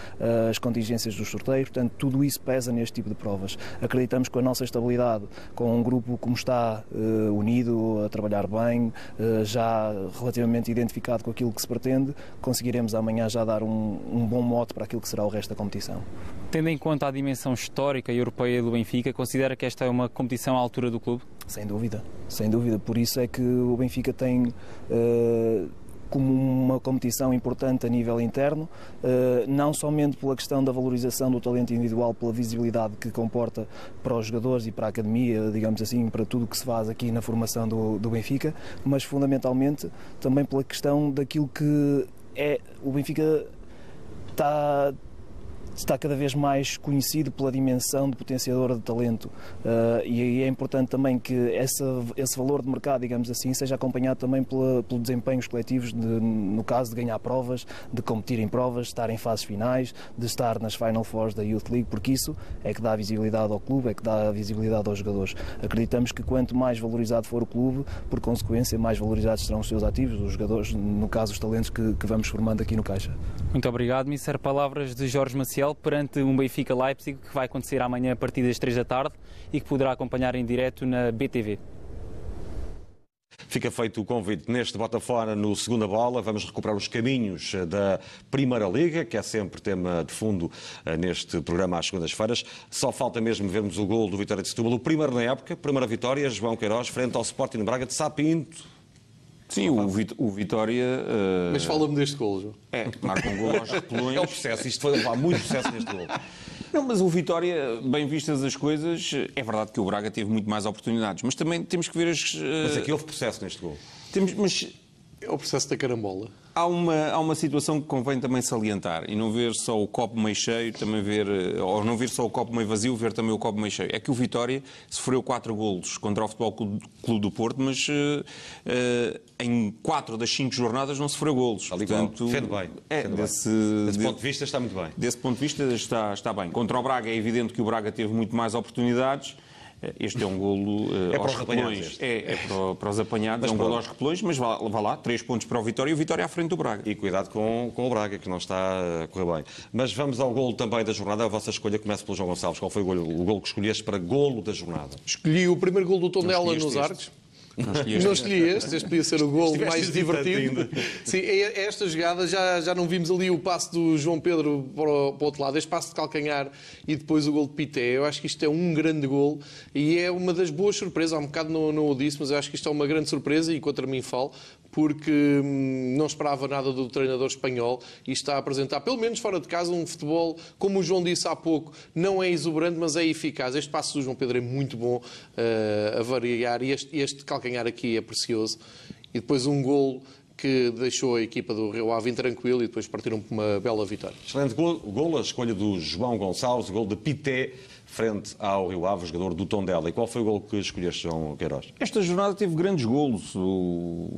V: as contingências dos sorteios, portanto, tudo isso pesa neste tipo de provas. Acreditamos que a nossa estabilidade, com um grupo como está unido, a trabalhar bem, já relativamente identificado com aquilo que se pretende, conseguiremos amanhã já dar um, um bom mote para aquilo que será o resto da competição.
F: Tendo em conta a dimensão histórica e europeia do Benfica, considera que esta é uma competição à altura do clube?
V: Sem dúvida, sem dúvida. Por isso é que o Benfica tem. Uh, como uma competição importante a nível interno, eh, não somente pela questão da valorização do talento individual, pela visibilidade que comporta para os jogadores e para a academia, digamos assim, para tudo o que se faz aqui na formação do, do Benfica, mas fundamentalmente também pela questão daquilo que é o Benfica está está cada vez mais conhecido pela dimensão de potenciadora de talento uh, e é importante também que esse valor de mercado, digamos assim, seja acompanhado também pela, pelo desempenhos coletivos, de, no caso de ganhar provas, de competir em provas, de estar em fases finais, de estar nas Final Fours da Youth League, porque isso é que dá visibilidade ao clube, é que dá visibilidade aos jogadores. Acreditamos que quanto mais valorizado for o clube, por consequência, mais valorizados serão os seus ativos, os jogadores, no caso, os talentos que, que vamos formando aqui no Caixa.
F: Muito obrigado, Mister. Palavras de Jorge Maciel perante um Benfica Leipzig que vai acontecer amanhã a partir das 3 da tarde e que poderá acompanhar em direto na BTV.
A: Fica feito o convite neste Bota no Segunda Bola. Vamos recuperar os caminhos eh, da Primeira Liga, que é sempre tema de fundo eh, neste programa às segundas-feiras. Só falta mesmo vermos o gol do Vitória de Setúbal, o primeiro na época, primeira vitória, João Queiroz, frente ao Sporting Braga de Sapinto.
C: Sim, o, Vit o Vitória. Uh...
B: Mas fala-me deste gol, João.
C: É, marca um gol aos [laughs] repelões.
A: É o processo, isto foi levar muito processo neste gol.
C: Não, mas o Vitória, bem vistas as coisas, é verdade que o Braga teve muito mais oportunidades, mas também temos que ver as. Uh...
A: Mas aqui houve processo neste gol.
C: Temos, mas
B: é o processo da carambola.
C: Há uma, há uma situação que convém também salientar e não ver só o copo meio cheio, também ver, eh, ou não ver só o copo meio vazio, ver também o copo meio cheio. É que o Vitória sofreu quatro golos contra o Futebol Clube do Porto, mas uh, uh, em quatro das cinco jornadas não sofreu golos.
A: Ali, Portanto, bem.
C: É, desse,
A: bem. desse ponto de vista está muito bem.
C: Desse ponto de vista está, está bem. Contra o Braga é evidente que o Braga teve muito mais oportunidades. Este é um golo uh,
A: é
C: aos
A: para
C: repelões. É, é para, para, os apanhados, mas é um golo aos repelões, mas vá, vá, lá, três pontos para o Vitória e o Vitória à frente do Braga.
A: E cuidado com, com o Braga, que não está a correr bem. Mas vamos ao golo também da jornada. A vossa escolha começa pelo João Gonçalves. Qual foi o golo, o golo que escolheste para golo da jornada?
B: Escolhi o primeiro golo do Tondela nos Arcos. Não escolhi, não escolhi este, este podia ser o gol mais divertido. Sim, é, esta jogada já, já não vimos ali o passo do João Pedro para o, para o outro lado, este passo de calcanhar e depois o gol de Pité. Eu acho que isto é um grande gol e é uma das boas surpresas. Há um bocado não, não o disse, mas eu acho que isto é uma grande surpresa e contra mim falo, porque hum, não esperava nada do treinador espanhol e está a apresentar, pelo menos fora de casa, um futebol, como o João disse há pouco, não é exuberante, mas é eficaz. Este passo do João Pedro é muito bom uh, a variar e este, este calcanhar aqui é precioso. E depois um gol que deixou a equipa do Rio Ave tranquilo e depois partiram para uma bela vitória.
A: Excelente gol, gol a escolha do João Gonçalves, gol de Pité frente ao Rio Ave, jogador do Tondela. E qual foi o gol que escolheste, João Queiroz?
C: Esta jornada teve grandes golos. O,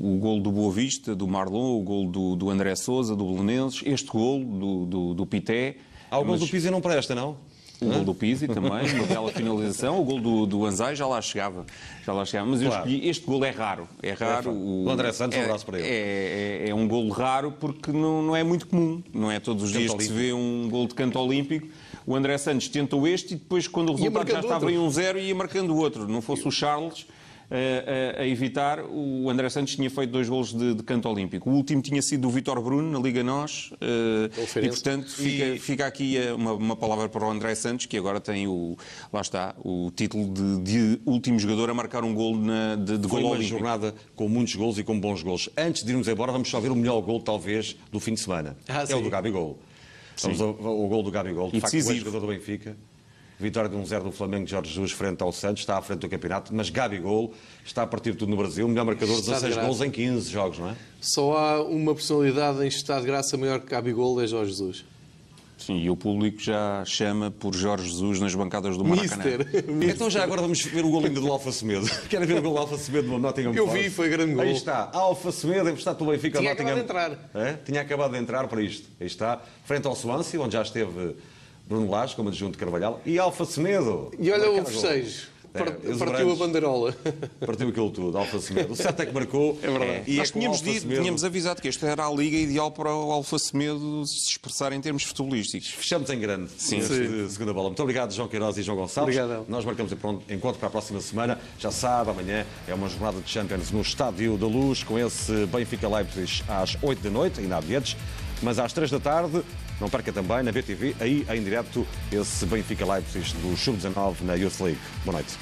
C: o gol do Boa Vista, do Marlon, o gol do, do André Souza, do Belenenses, este gol do, do, do Pité.
A: Há o gol do Pizzi não presta, não?
C: O gol do Pizzi também, uma bela [laughs] finalização. O gol do, do Anzai já lá chegava. Já lá chegava. Mas claro. eu escolhi, este gol é raro. É raro. É,
A: o, o André Santos, um abraço para ele.
C: É, é, é, um gol raro porque não, não é muito comum. Não é todos os canto dias olímpico. que se vê um gol de canto olímpico. O André Santos tentou este e depois, quando o resultado já estava outro. em um zero, ia marcando o outro. Não fosse o Charles a, a, evitar. O André Santos tinha feito dois golos de, de canto olímpico. O último tinha sido do Vitor Bruno, na Liga Nós. Uh, e, portanto, fica, e... fica aqui uma, uma, palavra para o André Santos, que agora tem o, lá está, o título de, de último jogador a marcar um gol na, de, de
A: Foi
C: gol
A: uma
C: olímpico.
A: jornada com muitos gols e com bons gols. Antes de irmos embora, vamos só ver o melhor gol, talvez, do fim de semana. Ah, é o do Gabigol. Vamos ao, ao gol do Gabigol. De facto, o jogador do Benfica. Vitória de 1-0 do Flamengo de Jorge Jesus frente ao Santos, está à frente do campeonato, mas Gabigol está a partir de tudo no Brasil, melhor marcador, 16 gols em 15 jogos, não é?
B: Só há uma personalidade em estado de graça maior que Gabigol, é Jorge Jesus.
C: Sim, e o público já chama por Jorge Jesus nas bancadas do Maracanã.
A: Mister. [laughs] Então já agora vamos ver o gol ainda do Alfa Semedo. [laughs] Querem ver o gol do Alfa Semedo no Nottingham
B: Eu vi, foi grande gol.
A: Aí está, Alfa Semedo, emprestado pelo Benfica
B: Tinha
A: Nottingham.
B: acabado de entrar.
A: É? Tinha acabado de entrar para isto. Aí está, frente ao Swansea, onde já esteve Bruno Lage, como adjunto de Carvalhal, e Alfa Semedo.
B: E olha o festejo. É, partiu a banderola.
A: Partiu aquilo tudo, Alfa Semedo. O certo é que marcou.
C: É verdade. É, e Nós tínhamos, dito, tínhamos avisado que esta era a liga ideal para o Alfa Semedo se expressar em termos futebolísticos.
A: Fechamos em grande.
C: Sim.
A: Sim. segunda bola. Muito obrigado, João Queiroz e João Gonçalves.
B: Obrigado.
A: Nós marcamos encontro para a próxima semana. Já sabe, amanhã é uma jornada de Champions no Estádio da Luz, com esse Benfica Leipzig às 8 da noite, ainda há bilhetes. Mas às 3 da tarde, não perca também na BTV, aí em direto, esse Benfica Leipzig do Sub-19 na Youth League. Boa noite.